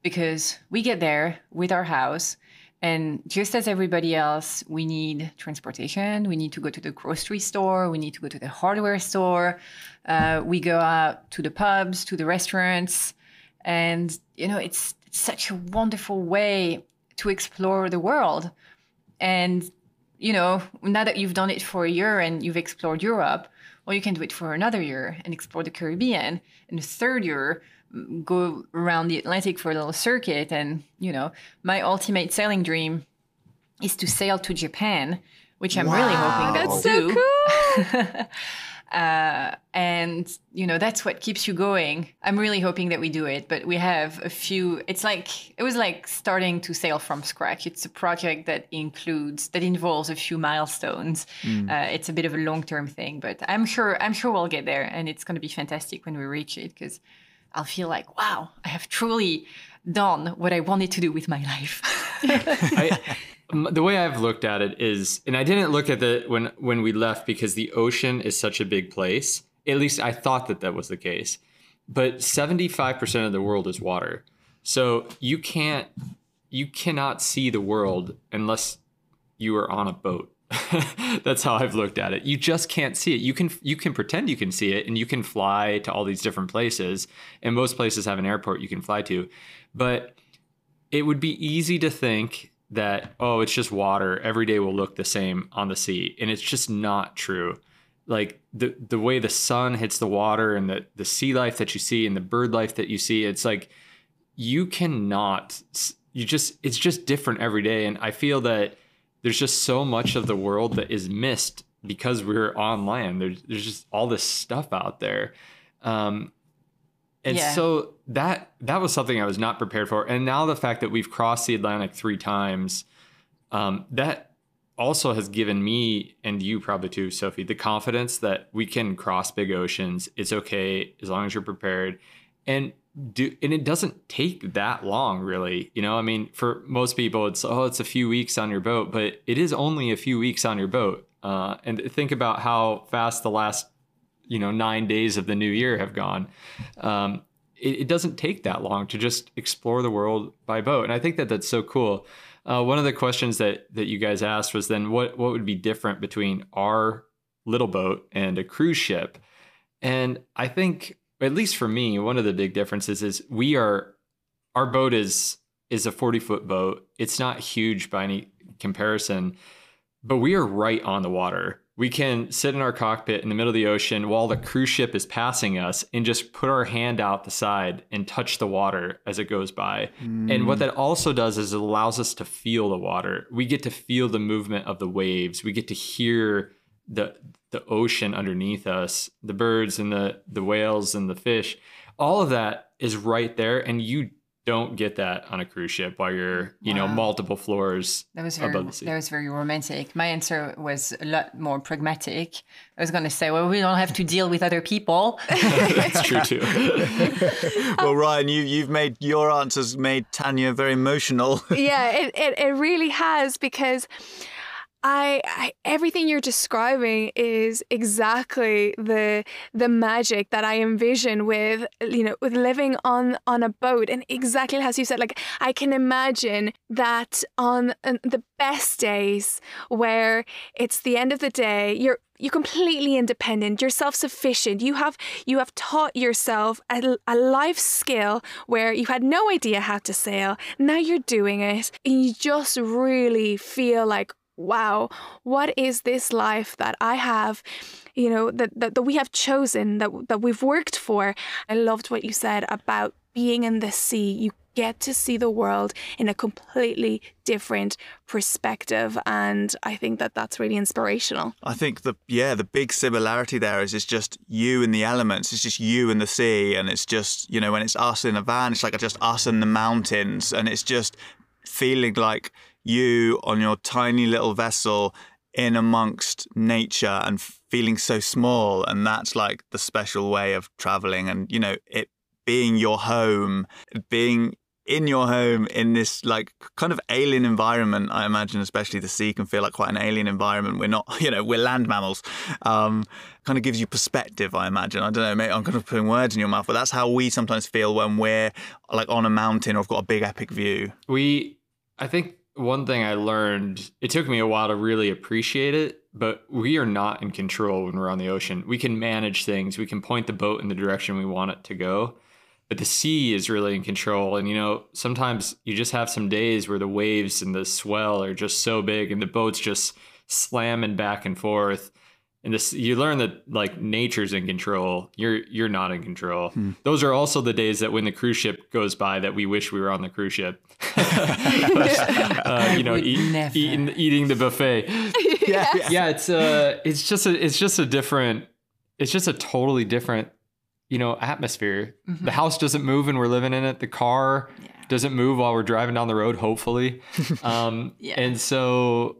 Speaker 5: because we get there with our house and just as everybody else we need transportation. We need to go to the grocery store. We need to go to the hardware store. Uh, we go out to the pubs to the restaurants. And you know it's, it's such a wonderful way to explore the world. And you know now that you've done it for a year and you've explored europe well you can do it for another year and explore the caribbean. And the third year go around the atlantic for a little circuit and you know my ultimate sailing dream is to sail to japan which i'm really hoping that
Speaker 4: that's so cool.
Speaker 5: Uh, and you know that's what keeps you going. I'm really hoping that we do it but we have a few it's like it was like starting to sail from scratch. It's a project that includes that involves a few milestones. Uh, it's a bit of a long-term thing but i'm sure i'm sure we'll get there and it's going to be fantastic when we reach it because i'll feel like wow i have truly done what i wanted to do with my life
Speaker 1: I, the way I've looked at it is, and I didn't look at it when when we left because the ocean is such a big place. At least I thought that that was the case. But seventy five percent of the world is water, so you can't you cannot see the world unless you are on a boat. That's how I've looked at it. You just can't see it. You can you can pretend you can see it and you can fly to all these different places and most places have an airport you can fly to. But it would be easy to think that oh it's just water every day will look the same on the sea and it's just not true like the the way the sun hits the water and the the sea life that you see and the bird life that you see it's like you cannot you just it's just different every day and i feel that there's just so much of the world that is missed because we're online. there's there's just all this stuff out there um and
Speaker 5: Yeah.
Speaker 1: so that that was something I was not prepared for. And now the fact that we've crossed the Atlantic three times, um, that also has given me and you probably too, Sophie, the confidence that we can cross big oceans. It's okay as long as you're prepared. And do and it doesn't take that long really. You know, I mean, for most people it's oh, it's a few weeks on your boat, but it is only a few weeks on your boat. Uh, and think about how fast the last you know nine days of the new year have gone um, it, it doesn't take that long to just explore the world by boat and i think that that's so cool uh, one of the questions that that you guys asked was then what what would be different between our little boat and a cruise ship and i think at least for me one of the big differences is we are our boat is is a 40 foot boat. It's not huge by any comparison, but we are right on the water. We can sit in our cockpit in the middle of the ocean while the cruise ship is passing us and just put our hand out the side and touch the water as it goes by. Mm. And what that also does is it allows us to feel the water. We get to feel the movement of the waves. We get to hear the the ocean underneath us, the birds and the the whales and the fish. All of that is right there and you don't get that on a cruise ship while you're, you wow. know, multiple floors
Speaker 5: that was very,
Speaker 1: above the sea.
Speaker 5: That was very romantic. My answer was a lot more pragmatic. I was going to say, well, we don't have to deal with other people.
Speaker 1: That's true too.
Speaker 3: well, Ryan, you you've made your answers made Tanya very emotional.
Speaker 4: yeah, it, it it really has because I, I, everything you're describing is exactly the the magic that I envision with you know with living on on a boat and exactly as you said like I can imagine that on the best days where it's the end of the day you're you're completely independent you're self-sufficient you have you have taught yourself a, a life skill where you had no idea how to sail now you're doing it and you just really feel like wow, what is this life that I have, you know, that, that, that we have chosen, that, that we've worked for? I loved what you said about being in the sea. You get to see the world in a completely different perspective and i think that that's really inspirational
Speaker 3: i think the yeah the big similarity there is it's just you and the elements it's just you and the sea and it's just you know when it's us in a van it's like just us and the mountains and it's just feeling like you on your tiny little vessel in amongst nature and feeling so small. And that's like the special way of traveling and you know it being your home being in your home in this like kind of alien environment. I imagine especially the sea can feel like quite an alien environment. We're not you know we're land mammals. Um, kind of gives you perspective i imagine. I don't know maybe i'm kind of putting words in your mouth but that's how we sometimes feel when we're like on a mountain or have got a big epic view.
Speaker 1: We i think one thing I learned, it took me a while to really appreciate it, but we are not in control when we're on the ocean. We can manage things, we can point the boat in the direction we want it to go, but the sea is really in control. And, you know, sometimes you just have some days where the waves and the swell are just so big and the boat's just slamming back and forth and this you learn that like nature's in control. You're you're not in control. Hmm. those are also the days that when the cruise ship goes by that we wish we were on the cruise ship. Uh, you know eat, eating eating the buffet. Yeah, yeah yeah. It's uh it's just a it's just a different it's just a totally different you know atmosphere. Mm-hmm. the house doesn't move and we're living in it. The car yeah. doesn't move while we're driving down the road hopefully. Um yeah. and so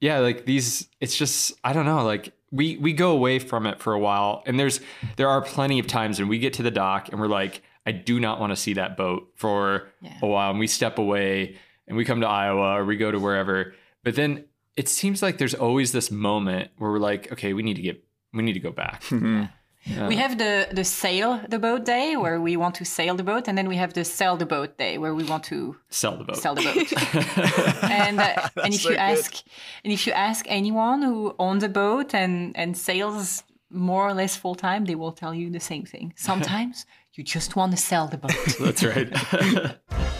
Speaker 1: yeah like these it's just i don't know like we we go away from it for a while and there's there are plenty of times when we get to the dock and we're like I do not want to see that boat for yeah. a while and we step away and we come to Iowa or we go to wherever but then it seems like there's always this moment where we're like okay we need to get we need to go back mm-hmm.
Speaker 5: yeah. Yeah. We have the the sail the boat day where we want to sail the boat, and then we have the sell the boat day where we want to
Speaker 1: sell the boat.
Speaker 5: Sell the boat. and uh, and if so you good. ask and if you ask anyone who owns a boat and and sails more or less full time, they will tell you the same thing. Sometimes you just want to sell the boat.
Speaker 1: That's right.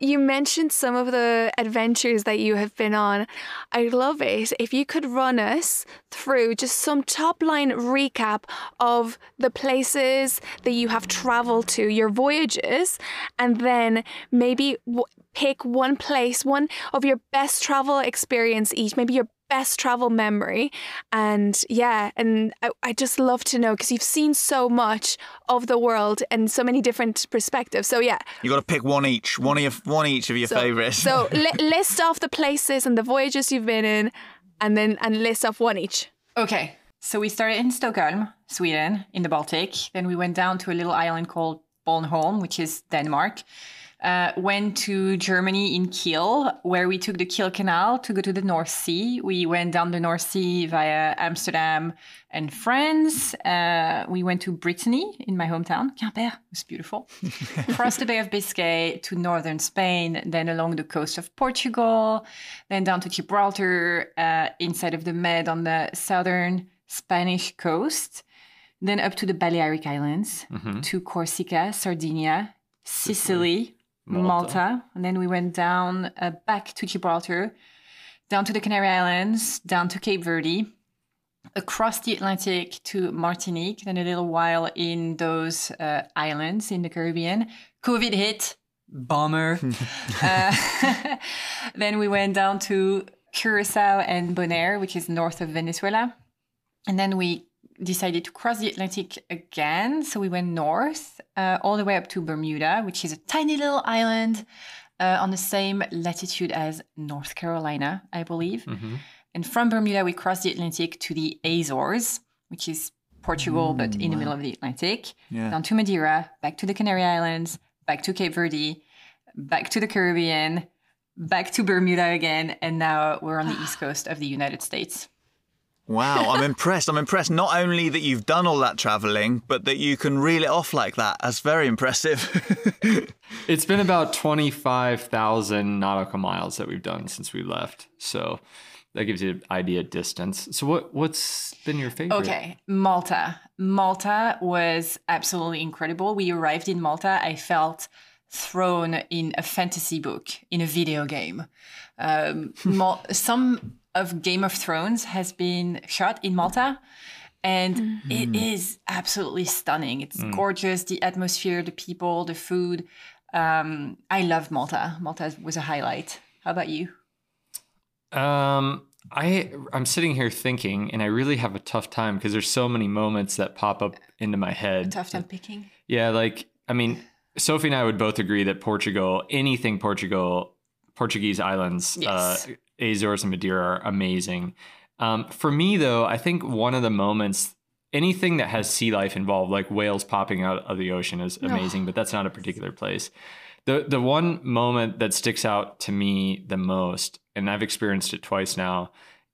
Speaker 4: You mentioned some of the adventures that you have been on. I love it. If you could run us through just some top line recap of the places that you have traveled to, your voyages, and then maybe w- pick one place, one of your best travel experience each, maybe your best travel memory. And yeah, and I, I just love to know because you've seen so much of the world and so many different perspectives. So yeah,
Speaker 3: you got to pick one each, one of your, one each of your
Speaker 4: so,
Speaker 3: favorites.
Speaker 4: so li- list off the places and the voyages you've been in, and then and list off one each.
Speaker 5: Okay. So we started in Stockholm, Sweden, in the Baltic. Then we went down to a little island called Bornholm, which is Denmark uh, went to Germany in Kiel, where we took the Kiel Canal to go to the North Sea. We went down the North Sea via Amsterdam and France. Uh, we went to Brittany in my hometown, Quimper. It was beautiful. Crossed the Bay of Biscay to northern Spain, then along the coast of Portugal, then down to Gibraltar, uh, inside of the Med on the southern Spanish coast, then up to the Balearic Islands, mm-hmm. to Corsica, Sardinia, Sicily, Malta.
Speaker 1: Malta.
Speaker 5: and then we went down uh, back to Gibraltar, down to the Canary Islands, down to Cape Verde, across the Atlantic to Martinique, then a little while in those uh, islands in the Caribbean. COVID hit, bummer. uh, then we went down to Curacao and Bonaire, which is north of Venezuela. And then we decided to cross the Atlantic again. So we went north uh, all the way up to Bermuda, which is a tiny little island uh, on the same latitude as North Carolina, I believe. And from Bermuda, we crossed the Atlantic to the Azores, which is Portugal, but in the middle of the Atlantic.
Speaker 3: Yeah.
Speaker 5: Down to Madeira, back to the Canary Islands, back to Cape Verde, back to the Caribbean, back to Bermuda again, and now we're on the east coast of the United States.
Speaker 3: Wow, I'm impressed. I'm impressed not only that you've done all that traveling, but that you can reel it off like that. That's very impressive.
Speaker 1: It's been about 25,000 nautical miles that we've done since we left. So that gives you an idea of distance. So what what's been your favorite?
Speaker 5: Okay, Malta. Malta was absolutely incredible. We arrived in Malta. I felt thrown in a fantasy book, in a video game. Um, Mal- some of Game of Thrones has been shot in Malta. And it is absolutely stunning. It's gorgeous. The atmosphere, the people, the food. Um, I love Malta. Malta was a highlight. How about you?
Speaker 1: Um, I I'm sitting here thinking, and I really have a tough time because there's so many moments that pop up into my head.
Speaker 5: Tough time picking.
Speaker 1: Yeah, like I mean, Sophie and I would both agree that Portugal, anything Portugal, Portuguese islands,
Speaker 5: Yes.
Speaker 1: uh, Azores and Madeira are amazing. Um, for me, though, I think one of the moments, anything that has sea life involved, like whales popping out of the ocean, is amazing. But that's not a particular place. The the one moment that sticks out to me the most, and I've experienced it twice now,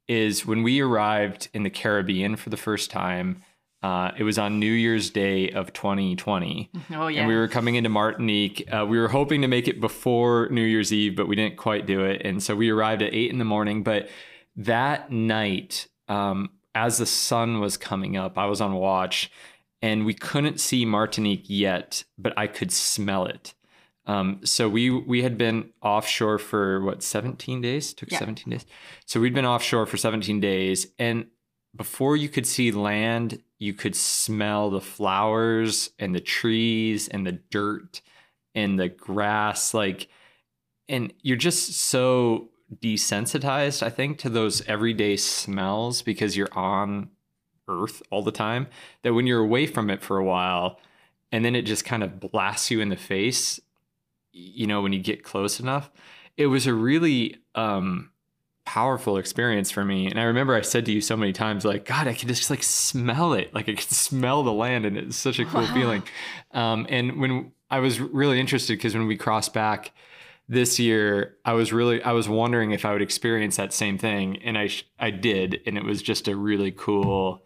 Speaker 1: is when we arrived in the Caribbean for the first time. Uh, it was on New Year's Day of 2020
Speaker 5: Oh, yeah.
Speaker 1: and we were coming into Martinique. Uh, we were hoping to make it before New Year's Eve, but we didn't quite do it. And so we arrived at eight in the morning. But that night, um, as the sun was coming up, I was on watch and we couldn't see Martinique yet, but I could smell it. Um, so we we had been offshore for what 17 days? Took
Speaker 5: Yeah.
Speaker 1: 17 days. So we'd been offshore for 17 days, and before you could see land, you could smell the flowers and the trees and the dirt and the grass, like, and you're just so desensitized, I think, to those everyday smells because you're on Earth all the time that when you're away from it for a while, and then it just kind of blasts you in the face, you know, when you get close enough. It was a really um powerful experience for me. And I remember I said to you so many times, like, God, I can just like smell it. Like I can smell the land and it's such a cool feeling. Um, and when I was really interested because when we crossed back this year, I was really, I was wondering if I would experience that same thing. And I, I did. And it was just a really cool,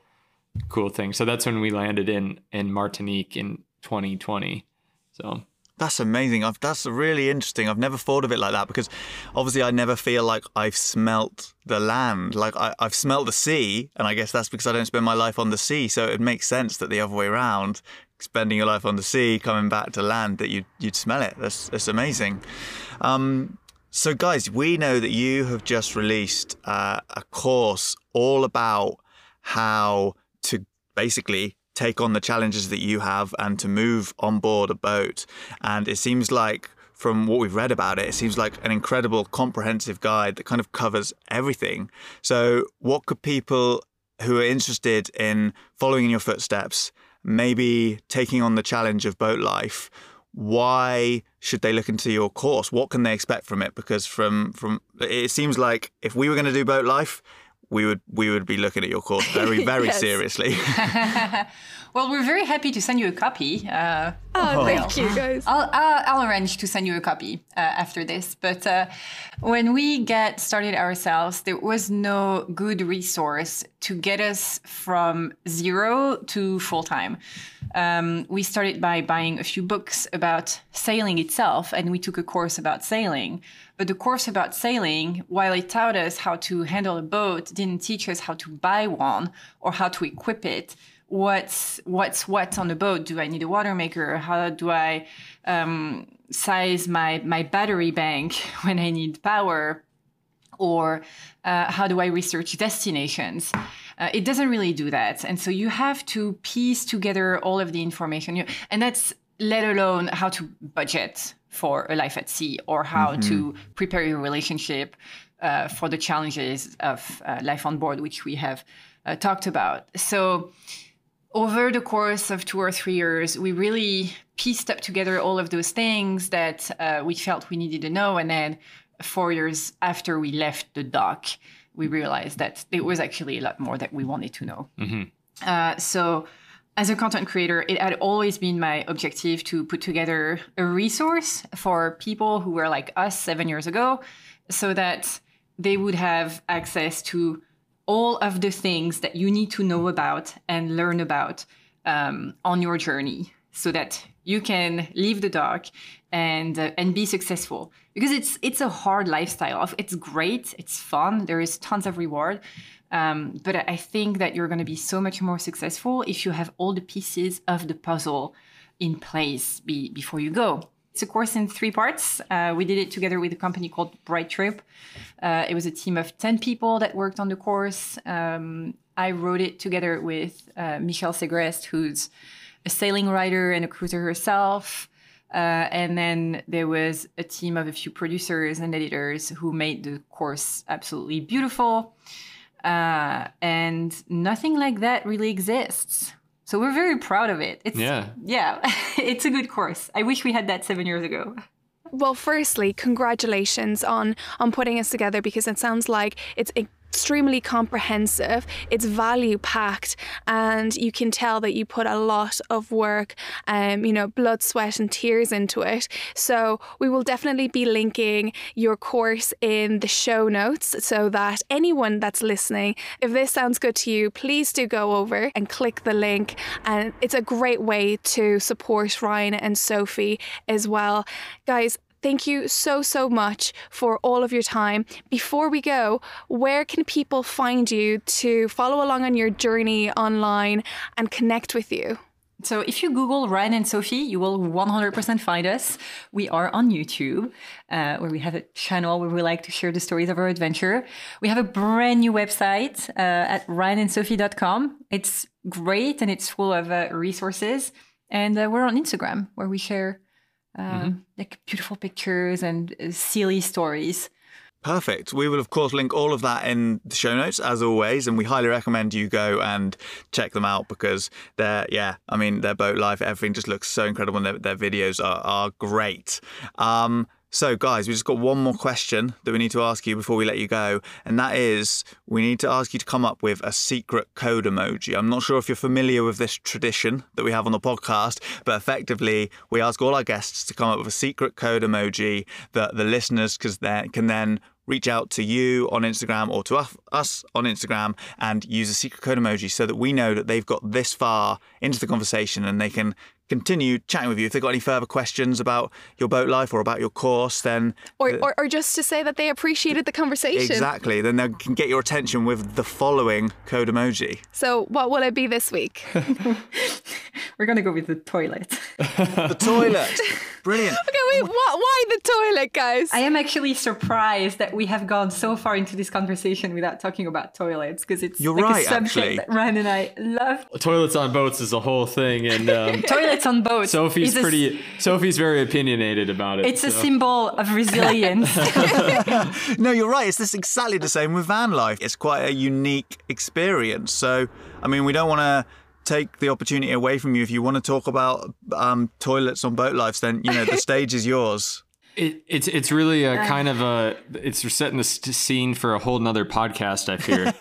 Speaker 1: cool thing. So that's when we landed in, in Martinique in 2020. So
Speaker 3: That's amazing. I've, that's really interesting. I've never thought of it like that because obviously I never feel like I've smelt the land. Like I, I've smelt the sea, and I guess that's because I don't spend my life on the sea. So it makes sense that the other way around, spending your life on the sea, coming back to land, that you'd, you'd smell it. That's, that's amazing. Um, so, guys, we know that you have just released uh, a course all about how to basically take on the challenges that you have and to move on board a boat. And it seems like, from what we've read about it, it seems like an incredible comprehensive guide that kind of covers everything. So, what could people who are interested in following in your footsteps, maybe taking on the challenge of boat life, why should they look into your course? What can they expect from it? Because from from it seems like if we were going to do boat life, we would we would be looking at your course very very seriously.
Speaker 5: Well, we're very happy to send you a copy. Uh,
Speaker 4: Oh, thank you, guys.
Speaker 5: I'll, I'll, I'll arrange to send you a copy uh, after this. But uh, when we get started ourselves, there was no good resource to get us from zero to full time. Um, we started by buying a few books about sailing itself, and we took a course about sailing. But the course about sailing, while it taught us how to handle a boat, didn't teach us how to buy one or how to equip it what's what's what on the boat. Do I need a water maker? How do I um, size my my battery bank when I need power? Or uh, how do I research destinations? Uh, it doesn't really do that, and so you have to piece together all of the information. You, and that's let alone how to budget for a life at sea or how mm-hmm. to prepare your relationship uh, for the challenges of uh, life on board, which we have uh, talked about. So, over the course of two or three years, we really pieced up together all of those things that uh, we felt we needed to know. And then, four years after we left the dock, we realized that there was actually a lot more that we wanted to know. Mm-hmm. Uh, so, as a content creator, it had always been my objective to put together a resource for people who were like us seven years ago so that they would have access to all of the things that you need to know about and learn about um, on your journey so that you can leave the dark and uh, and be successful. Because it's it's a hard lifestyle. It's great. It's fun. There is tons of reward um, but I think that you're going to be so much more successful if you have all the pieces of the puzzle in place be, before you go. It's a course in three parts. Uh, we did it together with a company called Bright Trip. Uh, it was a team of 10 people that worked on the course. Um, I wrote it together with uh, Michelle Segrest, who's a sailing writer and a cruiser herself. Uh, and then there was a team of a few producers and editors who made the course absolutely beautiful. Uh, and nothing like that really exists. So we're very proud of it. It's, yeah. Yeah, it's a good course. I wish we had that seven years ago.
Speaker 4: Well, firstly, congratulations on on putting us together because it sounds like it's extremely comprehensive, it's value packed, and you can tell that you put a lot of work, um, you know, blood, sweat, and tears into it. So, we will definitely be linking your course in the show notes so that anyone that's listening, if this sounds good to you, please do go over and click the link. And it's a great way to support Ryan and Sophie as well. Guys, Thank you so, so much for all of your time. Before we go, where can people find you to follow along on your journey online and connect with you?
Speaker 5: So if you Google Ryan and Sophie, you will 100% find us. We are on YouTube, uh, where we have a channel where we like to share the stories of our adventure. We have a brand new website uh, at ryanandsophie.com. It's great and it's full of uh, resources. And uh, we're on Instagram, where we share mm-hmm. Um, like beautiful pictures and uh, silly stories.
Speaker 3: Perfect. We will, of course, link all of that in the show notes as always, and we highly recommend you go and check them out because they're, yeah, I mean, their boat life, everything just looks so incredible, and their, their videos are, are great. Um, so, guys, we just got one more question that we need to ask you before we let you go, and that is we need to ask you to come up with a secret code emoji. I'm not sure if you're familiar with this tradition that we have on the podcast, but effectively, we ask all our guests to come up with a secret code emoji that the listeners can then reach out to you on Instagram or to us on Instagram and use a secret code emoji so that we know that they've got this far into the conversation and they can continue chatting with you. If they've got any further questions about your boat life or about your course, then.
Speaker 4: Or, or, or, just to say that they appreciated the conversation.
Speaker 3: Exactly. Then they can get your attention with the following code emoji.
Speaker 4: So, what will it be this week?
Speaker 5: We're going to go with the toilet.
Speaker 3: the toilet. Brilliant.
Speaker 4: Okay, wait, what, why the toilet, guys?
Speaker 5: I am actually surprised that we have gone so far into this conversation without talking about toilets because it's
Speaker 3: You're
Speaker 5: like
Speaker 3: right,
Speaker 5: a subject
Speaker 3: actually.
Speaker 5: that Ryan and I love.
Speaker 1: Toilets on boats is a whole thing, and um,
Speaker 5: toilets on boats.
Speaker 1: Sophie's
Speaker 5: is
Speaker 1: pretty. Sophie's very opinionated about it.
Speaker 5: It's so. a symbol of resilience.
Speaker 3: no, you're right. It's this exactly the same with van life. It's quite a unique experience. So, I mean, we don't want to take the opportunity away from you. If you want to talk about um, toilets on boat lives, then you know the stage is yours.
Speaker 1: It, it's it's really a kind of a it's setting the scene for a whole nother podcast. I fear.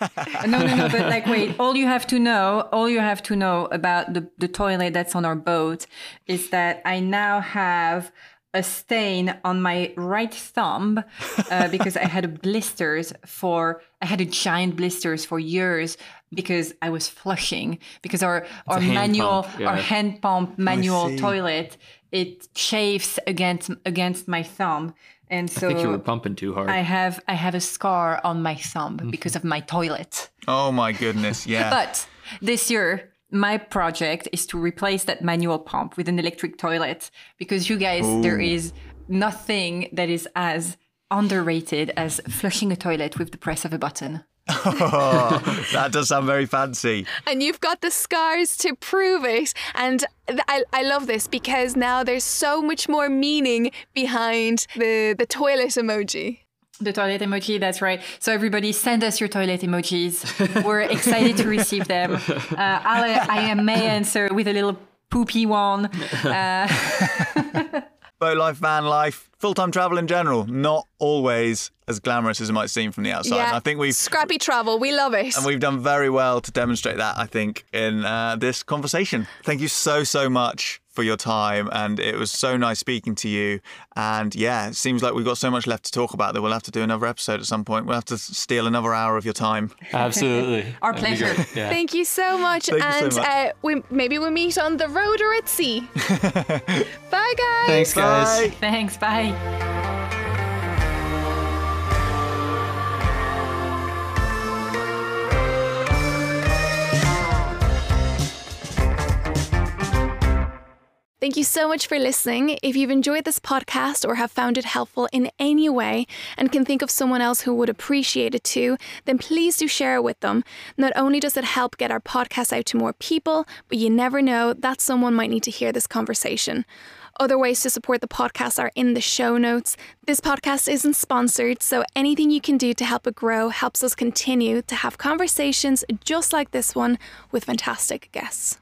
Speaker 5: no, no, no. But like, wait. All you have to know, all you have to know about the the toilet that's on our boat is that I now have a stain on my right thumb uh, because I had blisters for I had a giant blisters for years because I was flushing because our it's our manual yeah. our hand pump manual toilet it chafes against against my thumb and so
Speaker 1: I think you were pumping too hard.
Speaker 5: I have I have a scar on my thumb mm-hmm. because of my toilet.
Speaker 3: Oh my goodness, yeah.
Speaker 5: but this year my project is to replace that manual pump with an electric toilet because you guys, there is nothing that is as underrated as flushing a toilet with the press of a button.
Speaker 3: Oh, that does sound very fancy.
Speaker 4: And you've got the scars to prove it. And I, I love this because now there's so much more meaning behind the, the toilet emoji.
Speaker 5: The toilet emoji, that's right. So everybody send us your toilet emojis. We're excited to receive them. Uh, I'll, I may answer with a little poopy one. Uh,
Speaker 3: Boat life, van life, full time travel in general, not always as glamorous as it might seem from the outside. And I think we've
Speaker 4: Scrappy travel. We love it.
Speaker 3: and we've done very well to demonstrate that. I think in uh, this conversation. Thank you so so much for your time, and it was so nice speaking to you. And yeah, it seems like we've got so much left to talk about that we'll have to do another episode at some point. We'll have to steal another hour of your time.
Speaker 1: Absolutely.
Speaker 5: Our
Speaker 1: That'd
Speaker 5: pleasure.
Speaker 1: Yeah.
Speaker 4: Thank you so much.
Speaker 3: Thank you so
Speaker 4: and
Speaker 3: much.
Speaker 4: Uh, we maybe we'll meet on the road or at sea. Bye, guys.
Speaker 1: Thanks, guys.
Speaker 3: Bye.
Speaker 5: thanks. Bye.
Speaker 2: Thank you so much for listening. If you've enjoyed this podcast or have found it helpful in any way and can think of someone else who would appreciate it too, then please do share it with them. Not only does it help get our podcast out to more people, but you never know that someone might need to hear this conversation. Other ways to support the podcast are in the show notes. This podcast isn't sponsored, so anything you can do to help it grow helps us continue to have conversations just like this one with fantastic guests.